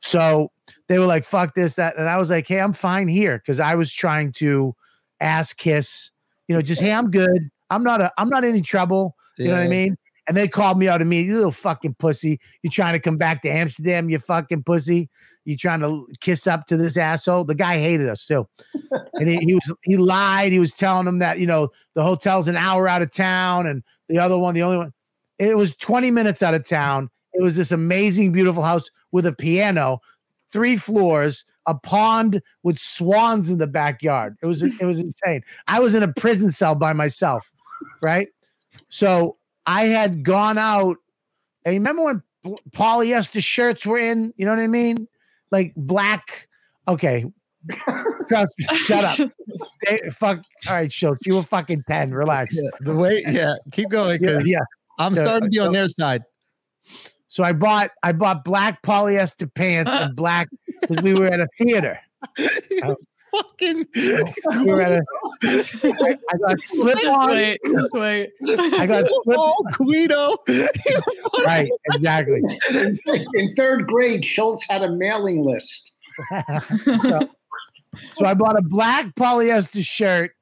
Speaker 1: So they were like, "Fuck this, that," and I was like, "Hey, I'm fine here," because I was trying to ass kiss, you know, just hey, I'm good. I'm not a, I'm not in any trouble. You know what I mean? And they called me out immediately, you little fucking pussy. You're trying to come back to Amsterdam, you fucking pussy. You trying to kiss up to this asshole? The guy hated us too. And he, he was he lied. He was telling them that, you know, the hotel's an hour out of town and the other one, the only one. It was 20 minutes out of town. It was this amazing, beautiful house with a piano, three floors, a pond with swans in the backyard. It was it was insane. I was in a prison cell by myself, right? So I had gone out. And you remember when polyester shirts were in? You know what I mean? Like black. Okay. Trust me, Shut up. Hey, fuck. All right, Schulz. You were fucking 10. Relax.
Speaker 4: Yeah, the way, yeah, keep going
Speaker 1: Yeah, yeah.
Speaker 4: I'm starting to be on their side.
Speaker 1: So I bought I bought black polyester pants and black because we were at a theater. Oh.
Speaker 4: Fucking,
Speaker 1: We were at a, I, I got slip on.
Speaker 3: wait. Wait.
Speaker 1: I got slip
Speaker 4: oh, Guido.
Speaker 1: right, exactly.
Speaker 2: In third grade, Schulz had a mailing list.
Speaker 1: so, so I bought a black polyester shirt,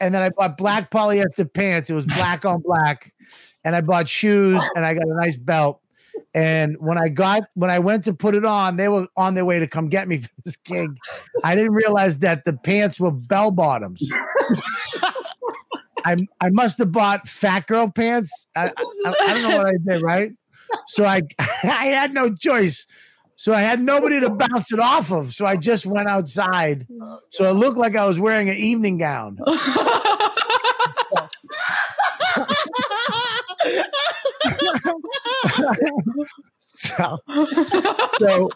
Speaker 1: and then I bought black polyester pants. It was black on black, and I bought shoes, and I got a nice belt. And when I got when I went to put it on, they were on their way to come get me for this gig. I didn't realize that the pants were bell bottoms. I I must have bought fat girl pants. I, I, I don't know what I did, right? So I I had no choice. So I had nobody to bounce it off of. So I just went outside. So it looked like I was wearing an evening gown. So, so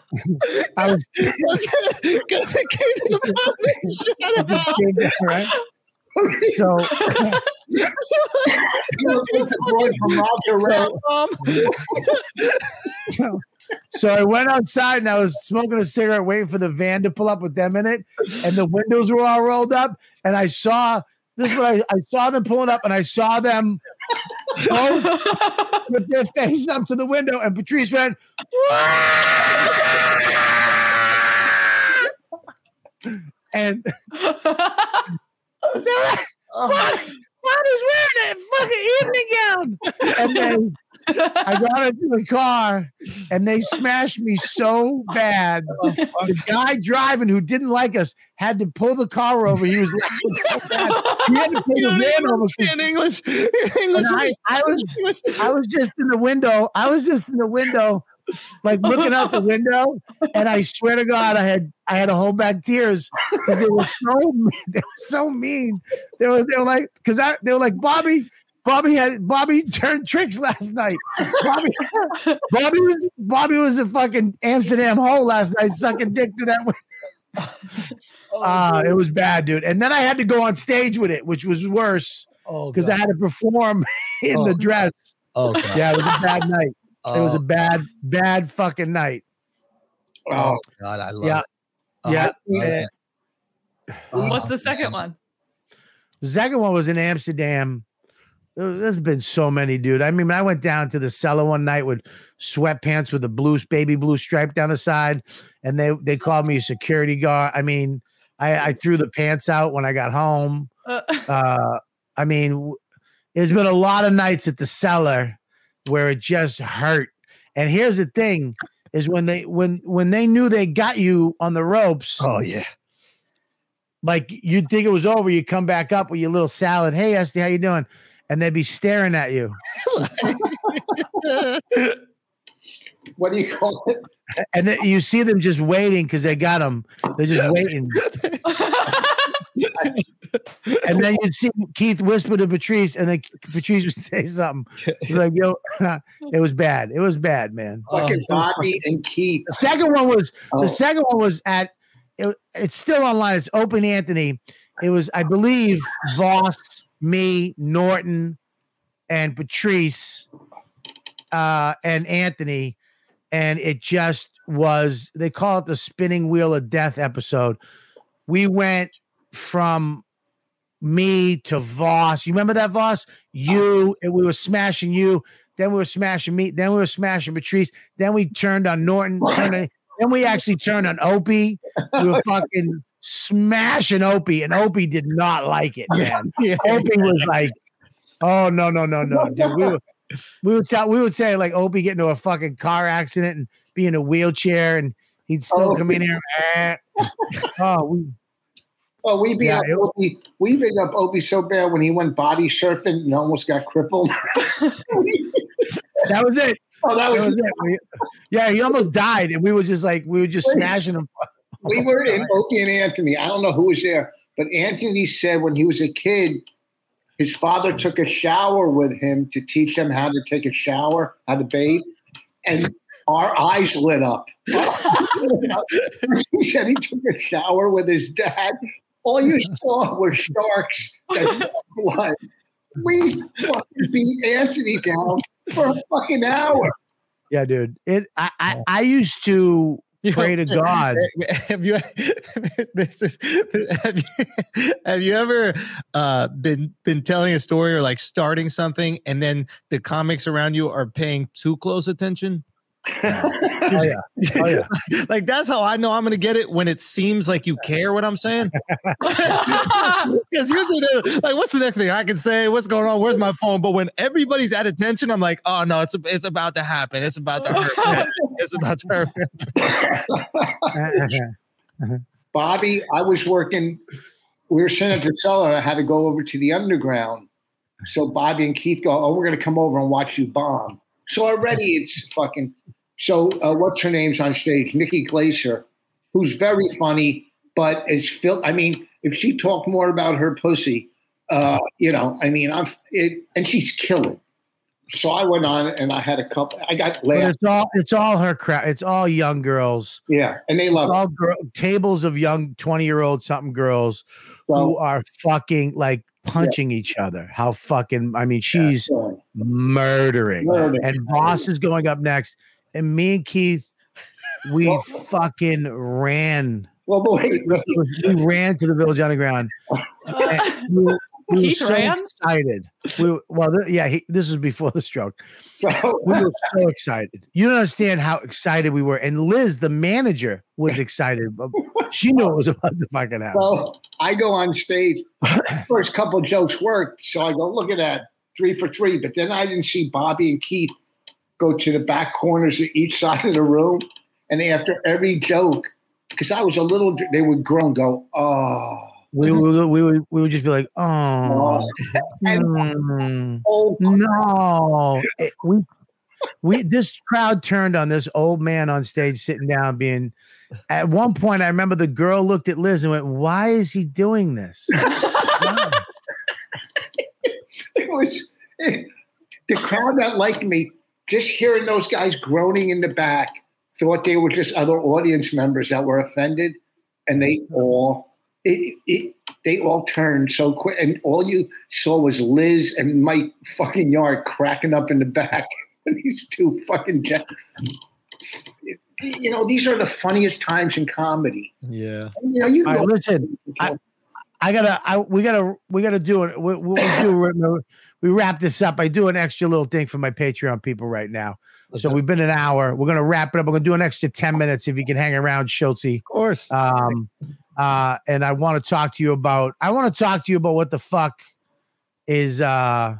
Speaker 1: I was
Speaker 4: Because it came to the point. Shut up.
Speaker 1: down, right? So
Speaker 2: You look like the boy from Roger Rabbit.
Speaker 1: So I went outside and I was smoking a cigarette, waiting for the van to pull up with them in it, and the windows were all rolled up. And I saw this is what I, I saw them pulling up, and I saw them both with their face up to the window, and Patrice went, and what? What is wearing that fucking evening gown? And then I got into the car and they smashed me so bad. Oh, the guy driving who didn't like us had to pull the car over. He was laughing so bad. He had to pull the van over.
Speaker 4: understand English. English
Speaker 1: I, I was I was just in the window. I was just in the window, like looking out the window, and I swear to God, I had I had to hold back tears because they were so they were so mean. They were they were like because I they were like Bobby. Bobby had Bobby turned tricks last night. Bobby, Bobby was Bobby was a fucking Amsterdam hole last night, sucking dick to that. window. Uh, it was bad, dude. And then I had to go on stage with it, which was worse
Speaker 4: oh,
Speaker 1: because I had to perform in the
Speaker 4: Oh.
Speaker 1: dress.
Speaker 4: oh, God.
Speaker 1: Yeah, it was a bad night. It was a
Speaker 4: Oh.
Speaker 1: bad, bad fucking night.
Speaker 2: Oh,
Speaker 4: God, I love
Speaker 1: Yeah.
Speaker 4: it. Oh,
Speaker 1: Yeah. Yeah.
Speaker 4: Oh,
Speaker 3: What's the second one?
Speaker 1: The second one was in Amsterdam. There- There's been so many, dude. I mean, I went down to the cellar one night with sweatpants with a blue baby blue stripe down the side, and they they called me a security guard. I mean, I, I threw the pants out when I got home.
Speaker 3: Uh,
Speaker 1: Uh, I mean, w- there's been a lot of nights at the cellar where it just hurt. And here's the thing: is when they when when they knew they got you on the ropes,
Speaker 4: Oh yeah.
Speaker 1: like you'd think it was over. You come back up with your little salad. Hey, Estee, how you doing? And they'd be staring at you.
Speaker 2: what do you call it?
Speaker 1: And then you see them just waiting because they got them. They're just waiting. And then you'd see Keith whisper to Patrice, and then Patrice would say something. Like, yo, it was bad. It was bad, man.
Speaker 2: Fucking
Speaker 4: Oh.
Speaker 2: Bobby and Keith.
Speaker 1: The second one was
Speaker 2: Oh,
Speaker 1: the second one was at it, it's still online. It's Opie and Anthony. It was, I believe, Vos, me, Norton, and Patrice, uh, and Anthony. And it just was, they call it the spinning wheel of death episode. We went from me to Vos. You remember that Vos? You and we were smashing you. Then we were smashing me. Then we were smashing Patrice. Then we turned on Norton. Turned on, then we actually turned on Opie. We were fucking smashing Opie, and Opie did not like it, man.
Speaker 4: yeah.
Speaker 1: Opie was like, "Oh no, no, no, no, dude." We were, we would tell, we would say like Opie get into a fucking car accident and be in a wheelchair, and he'd still
Speaker 2: Oh.
Speaker 1: come in here. eh. Oh, we,
Speaker 2: Oh, we beat
Speaker 1: Yeah,
Speaker 2: up
Speaker 1: it-
Speaker 2: Opie. We beat up Opie so bad when he went body surfing and almost got crippled.
Speaker 1: that was it.
Speaker 2: oh, that
Speaker 1: That
Speaker 2: was,
Speaker 1: was it. We- yeah, he almost died, and we were just like, we were just smashing him.
Speaker 2: We oh, were in Opie and Anthony. I don't know who was there, but Anthony said when he was a kid, his father took a shower with him to teach him how to take a shower, how to bathe, and our eyes lit up. he said he took a shower with his dad. All you saw were sharks that blood. We fucking beat Anthony down for a fucking hour.
Speaker 1: Yeah, dude. It. I. I, I used to pray to God.
Speaker 4: Have you this is have you, have you ever uh been been telling a story or like starting something and then the comics around you are paying too close attention?
Speaker 1: Oh yeah. Oh yeah.
Speaker 4: like that's how I know I'm gonna get it when it seems like you care what I'm saying. Because usually like, what's the next thing I can say? What's going on? Where's my phone? But when everybody's at attention, I'm like, oh no, it's it's about to happen. It's about to hurt. it's about to hurt.
Speaker 2: Bobby, I was working. We were at the cellar. I had to go over to the underground. So Bobby and Keith go, "Oh, we're going to come over and watch you bomb." So already it's fucking. So uh, what's her name's on stage? Nikki Glaser, who's very funny, but is Phil. I mean, if she talked more about her pussy, uh, you know, I mean, I'm it, and she's killing. So I went on and I had a couple. I got
Speaker 1: But
Speaker 2: laughed.
Speaker 1: it's all. It's all her crowd. It's all young girls.
Speaker 2: Yeah, and they love
Speaker 1: all girl, tables of young twenty year old something girls who are fucking like punching each other. How fucking. I mean, she's
Speaker 2: so,
Speaker 1: murdering.
Speaker 2: Murdering.
Speaker 1: And Voss is going up next. And me and Keith, we
Speaker 2: Well-
Speaker 1: fucking ran.
Speaker 2: well, but wait, wait.
Speaker 1: We ran to the Village Underground. And we were, we were so
Speaker 3: ran?
Speaker 1: excited. We were, well, th- yeah, he, this was before the stroke.
Speaker 2: So,
Speaker 1: We were so excited. You don't understand how excited we were. And Liz, the manager, was excited. but She knew it was about to fucking happen.
Speaker 2: So I go on stage. First couple jokes worked, so I go, look at that, three for three. But then I didn't see Bobby and Keith go to the back corners of each side of the room, and after every joke, because I was a little, they would groan, go, oh,
Speaker 1: We, we, we, would, we would just be like, oh,
Speaker 2: and
Speaker 1: mm,
Speaker 2: oh,
Speaker 1: no. It- we, we, this crowd turned on this old man on stage sitting down being, at one point, I remember the girl looked at Liz and went, why is he doing this?
Speaker 2: it was the crowd that liked me. Just hearing those guys groaning in the back, thought they were just other audience members that were offended, and they all it, it they all turned so quick, and all you saw was Liz and Mike fucking Yard cracking up in the back. These two fucking ja- you know, these are the funniest times in comedy.
Speaker 4: Yeah.
Speaker 2: You know, you
Speaker 1: All right, listen, I- I gotta, I we gotta, we gotta do it. What what we do, we wrap this up. I do an extra little thing for my Patreon people right now. So we've been an hour. We're gonna wrap it up. We're gonna do an extra ten minutes if you can hang around, Schultze.
Speaker 4: Of course.
Speaker 1: Um, uh, and I want to talk to you about. I want to talk to you about what the fuck is uh,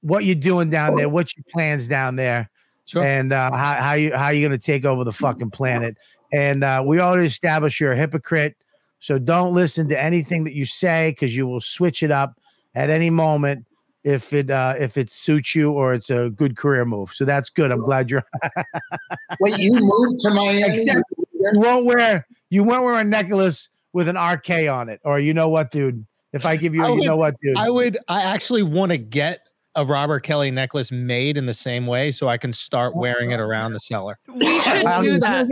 Speaker 1: what you're doing down there, what's your plans down there,
Speaker 4: sure.
Speaker 1: and uh, how how you how you gonna take over the fucking planet. And uh, we already established you're a hypocrite, so don't listen to anything that you say because you will switch it up at any moment if it uh, if it suits you or it's a good career move. So that's good. I'm glad you're.
Speaker 2: Wait, you moved to Miami?
Speaker 1: Except- You won't wear you won't wear a necklace with an RK on it, or you know what, dude. If I give you,
Speaker 4: I
Speaker 1: a you know what, dude.
Speaker 4: I would. I actually want to get a Robert Kelly necklace made in the same way, so I can start wearing it around the cellar.
Speaker 3: We should do that.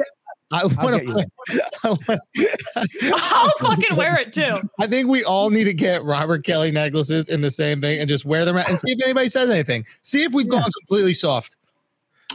Speaker 4: I
Speaker 1: I'll
Speaker 4: want to.
Speaker 3: I'll fucking wear it too.
Speaker 4: I think we all need to get Robert Kelly necklaces in the same thing and just wear them around and see if anybody says anything. See if we've
Speaker 1: Yeah.
Speaker 4: gone completely soft.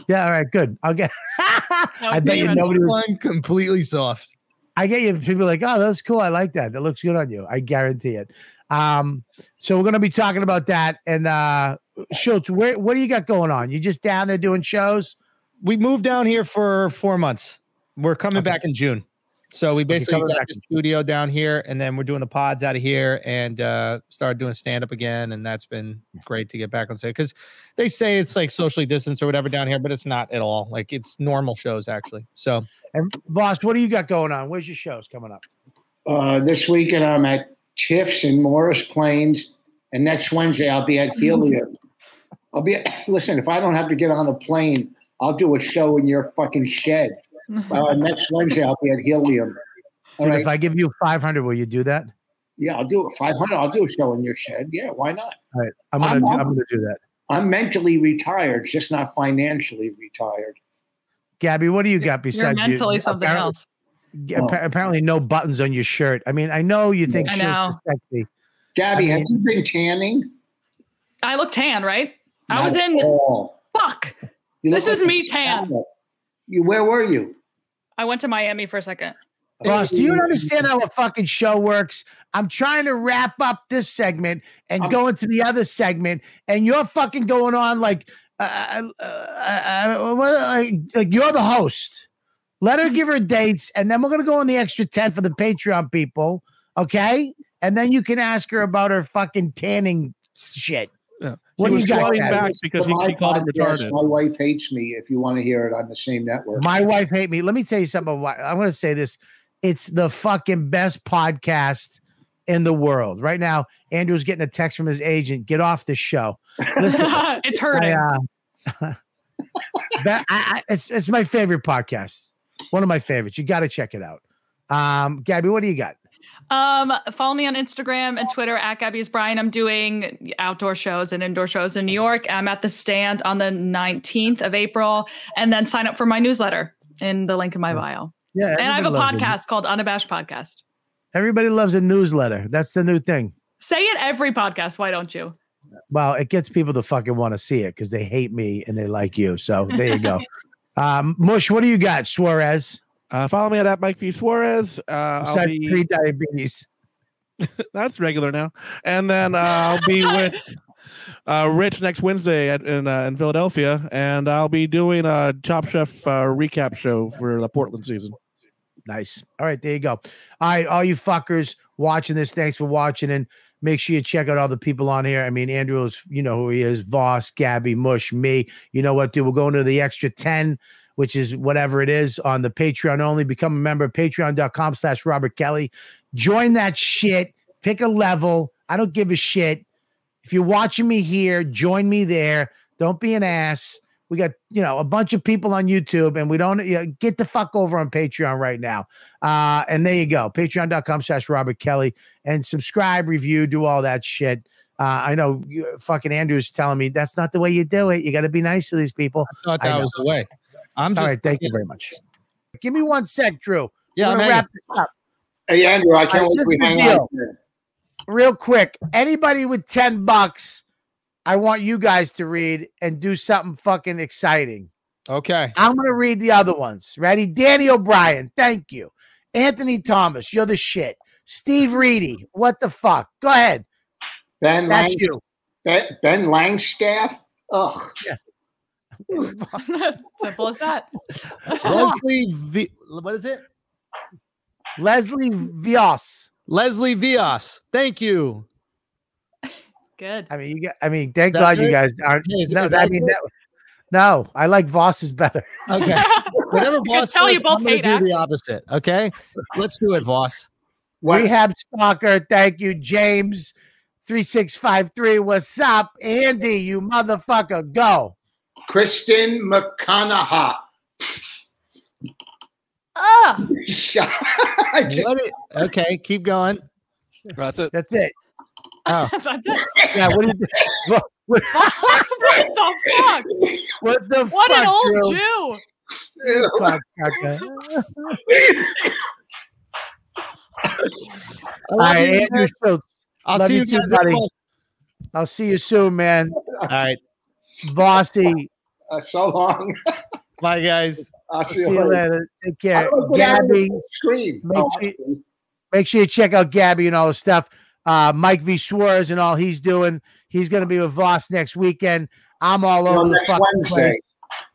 Speaker 1: yeah, all right, good. I'll get. I
Speaker 3: would
Speaker 1: bet you
Speaker 3: good.
Speaker 1: nobody. would-
Speaker 4: Gone completely soft.
Speaker 1: I get you. People are like, oh, that's cool. I like that. That looks good on you. I guarantee it. Um, so we're gonna be talking about that. And uh Schulz, where what do you got going on? You just down there doing shows?
Speaker 4: We moved down here for four months. We're coming
Speaker 1: Okay.
Speaker 4: back in June. So we basically got the studio down here, and then we're doing the pods out of here, and uh, started doing stand up again, and that's been great to get back on stage because they say it's like socially distanced or whatever down here, but it's not at all. Like it's normal shows actually. So
Speaker 1: And Vos, what do you got going on? Where's your shows coming up?
Speaker 2: Uh, this weekend I'm at Tiff's in Morris Plains, and next Wednesday I'll be at Helium. I'll be listen. If I don't have to get on a plane, I'll do a show in your fucking shed. Uh, next Wednesday I'll be at Helium. All
Speaker 1: Dude,
Speaker 2: right.
Speaker 1: if I give you 500, will you do that?
Speaker 2: yeah, I'll do it. Five hundred. I'll do a show in your shed. Yeah, why not?
Speaker 1: All right, I'm gonna
Speaker 2: I'm
Speaker 1: do, I'm gonna do that.
Speaker 2: I'm mentally retired, just not financially retired.
Speaker 1: Gabby, what do you got
Speaker 3: You're
Speaker 1: besides you?
Speaker 3: mentally something
Speaker 1: Apparently-
Speaker 3: else.
Speaker 1: Yeah, appa- apparently no buttons on your shirt. I mean, I know you think
Speaker 3: I
Speaker 1: shirts is
Speaker 3: know.
Speaker 1: sexy.
Speaker 2: Gabby,
Speaker 1: I
Speaker 2: have you been tanning?
Speaker 3: I look tan, right? I
Speaker 2: Not
Speaker 3: was
Speaker 2: at
Speaker 3: in.
Speaker 2: all.
Speaker 3: Fuck.
Speaker 2: You
Speaker 3: This
Speaker 2: look
Speaker 3: is
Speaker 2: like
Speaker 3: me tan.
Speaker 2: You where were you?
Speaker 3: I went to Miami for a second.
Speaker 1: Boss, do you understand how a fucking show works? I'm trying to wrap up this segment and
Speaker 2: I'm-
Speaker 1: go into the other segment, and you're fucking going on like, uh, uh, uh, uh, like, like you're the host. Let her give her dates, and then we're gonna go on the extra ten for the Patreon people, okay? And then you can ask her about her fucking tanning shit.
Speaker 5: Yeah.
Speaker 1: What
Speaker 5: he
Speaker 1: do
Speaker 5: was
Speaker 1: you got,
Speaker 5: squatting
Speaker 1: Gabby?
Speaker 5: back because he,
Speaker 2: For my
Speaker 5: he called him retarded.
Speaker 2: My wife hates me. If you want to hear it on the same network,
Speaker 1: My wife hate me. Let me tell you something. About, I'm going to say this. It's the fucking best podcast in the world right now. Andrew's getting a text from his agent. Get off the show. Listen,
Speaker 3: it's hurting.
Speaker 1: I, uh, that, I, I, it's it's my favorite podcast. One of my favorites. You got to check it out. Um, Gabby, what do you got?
Speaker 3: Um, follow me on Instagram and Twitter at Gabby's Brian. I'm doing outdoor shows and indoor shows in New York. I'm at the stand on the 19th of April, and then sign up for my newsletter in the link in my bio.
Speaker 1: Yeah,
Speaker 3: And I have a podcast called Unabashed Podcast.
Speaker 1: Everybody loves a newsletter. That's the new thing.
Speaker 3: Say it every podcast. Why don't you?
Speaker 1: Well, it gets people to fucking want to see it because they hate me and they like you. So there you go. um, Mush, what do you got, Suarez?
Speaker 5: Uh, follow me at, at Mike V Suarez. Uh, I'll be
Speaker 1: pre-diabetes.
Speaker 5: that's regular now, and then uh, I'll be with uh, Rich next Wednesday at, in uh, in Philadelphia, and I'll be doing a Top Chef uh, recap show for the Portland season.
Speaker 1: Nice. All right, there you go. All right, all you fuckers watching this, thanks for watching, and make sure you check out all the people on here. I mean, Andrew is, you know who he is, Vos, Gabby, Mush, me. You know what, dude? We're going to the extra 10, which is whatever it is on the Patreon only. Become a member, of patreon.com slash Robert Kelly. Join that shit. Pick a level. I don't give a shit. If you're watching me here, join me there. Don't be an ass. We got, you know, a bunch of people on YouTube and we don't, you know, get the fuck over on Patreon right now. Uh, and there you go. Patreon.com slash Robert Kelly and subscribe, review, do all that shit. Uh, I know you, fucking Andrew's telling me that's not the way you do it. You got to be nice to these people.
Speaker 4: I thought that
Speaker 1: know.
Speaker 4: was the way. I'm just
Speaker 1: all right. Thank you very much. Give me one sec, Drew.
Speaker 4: Yeah,
Speaker 1: We're
Speaker 4: I'm
Speaker 1: gonna wrap this up
Speaker 2: hey Andrew, I can't
Speaker 1: All right,
Speaker 2: wait till we
Speaker 1: this is
Speaker 2: hang
Speaker 1: the
Speaker 2: out.
Speaker 1: deal. real quick. Anybody with 10 bucks, I want you guys to read and do something fucking exciting.
Speaker 4: Okay.
Speaker 1: I'm going to read the other ones. Ready? Danny O'Brien, thank you. Anthony Thomas, you're the shit. Steve Reedy, what the fuck? Go ahead.
Speaker 2: Ben
Speaker 1: That's
Speaker 2: Lang-
Speaker 1: you.
Speaker 2: Ben, ben Langstaff. Ugh.
Speaker 3: Simple as that.
Speaker 4: Leslie v- what is it?
Speaker 1: Leslie Vios.
Speaker 4: Leslie Vios. Thank you.
Speaker 3: Good.
Speaker 1: I mean, you got, I mean, thank
Speaker 4: That's
Speaker 1: God you guys aren't.
Speaker 4: Is-
Speaker 1: no,
Speaker 4: is
Speaker 1: I mean, that, no, I like Vos is better.
Speaker 4: Okay. Whatever
Speaker 3: I can
Speaker 4: Vos
Speaker 3: tell
Speaker 4: says,
Speaker 3: you both
Speaker 4: I'm gonna
Speaker 3: hate
Speaker 4: do
Speaker 3: acting.
Speaker 4: the opposite. Okay. Let's do it, Vos.
Speaker 2: What?
Speaker 1: Rehab Stalker, thank you, James. 3653. What's up, Andy? You motherfucker. Go.
Speaker 2: Kristen McConaughey.
Speaker 3: Ah,
Speaker 2: Shut- I just-
Speaker 4: it- okay, keep going.
Speaker 5: That's it.
Speaker 1: That's it.
Speaker 4: Oh,
Speaker 3: that's it.
Speaker 1: Yeah, what, do you, what, what,
Speaker 3: what the fuck?
Speaker 1: what the
Speaker 3: What
Speaker 1: fuck,
Speaker 3: an old
Speaker 1: Drew?
Speaker 3: Jew.
Speaker 2: Ew.
Speaker 1: Cocksucker.
Speaker 4: I
Speaker 1: All
Speaker 4: love
Speaker 1: right,
Speaker 4: you,
Speaker 1: Andrew
Speaker 4: man.
Speaker 1: Schulz.
Speaker 4: I'll
Speaker 1: love
Speaker 4: see
Speaker 1: you
Speaker 4: you
Speaker 1: too,
Speaker 4: guys.
Speaker 1: buddy. I'll see you soon, man.
Speaker 4: All right.
Speaker 1: Vossy,
Speaker 2: Uh, so long.
Speaker 4: Bye, guys.
Speaker 2: I'll
Speaker 1: see you later. Take care.
Speaker 2: do I get out of
Speaker 1: Gabby,
Speaker 2: screen?
Speaker 1: make
Speaker 2: Oh,
Speaker 1: sure- make sure you check out Gabby and all the stuff. Uh, Mike V. Suarez and all he's doing. He's going to be with Vos next weekend. I'm all over the fucking
Speaker 2: Wednesday.
Speaker 1: place.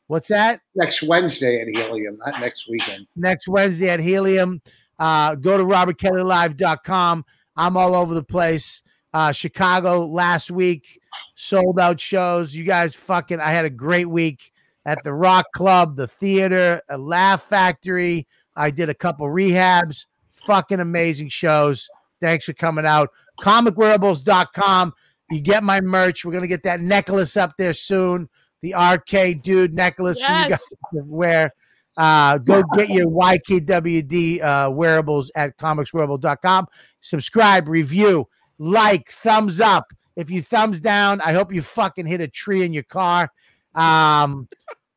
Speaker 1: What's that?
Speaker 2: next Wednesday at Helium, not next weekend.
Speaker 1: Next Wednesday at Helium. Uh, go to robertkellylive.com. I'm all over the place. Uh, Chicago last week, sold out shows. You guys fucking, I had a great week at the Rock Club, the theater, a Laugh Factory. I did a couple rehabs. Fucking amazing shows. Thanks for coming out. Comicwearables.com. You get my merch. We're going to get that necklace up there soon. The RK Dude necklace for you guys to wear. Uh, go get your YKWD uh, wearables at comicswearable.com. Subscribe, review, like, thumbs up. If you thumbs down, I hope you fucking hit a tree in your car. Um,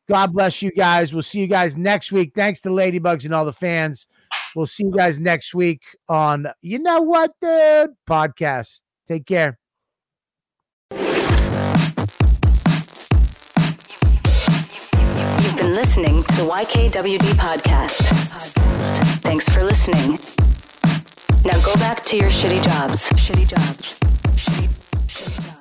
Speaker 1: God bless you guys. We'll see you guys next week. Thanks to Ladybugs and all the fans. We'll see you guys next week on You Know What, Dude podcast. Take care.
Speaker 6: You've been listening to the YKWD podcast. Thanks for listening. Now go back to your shitty jobs. Shitty jobs. Shitty Shake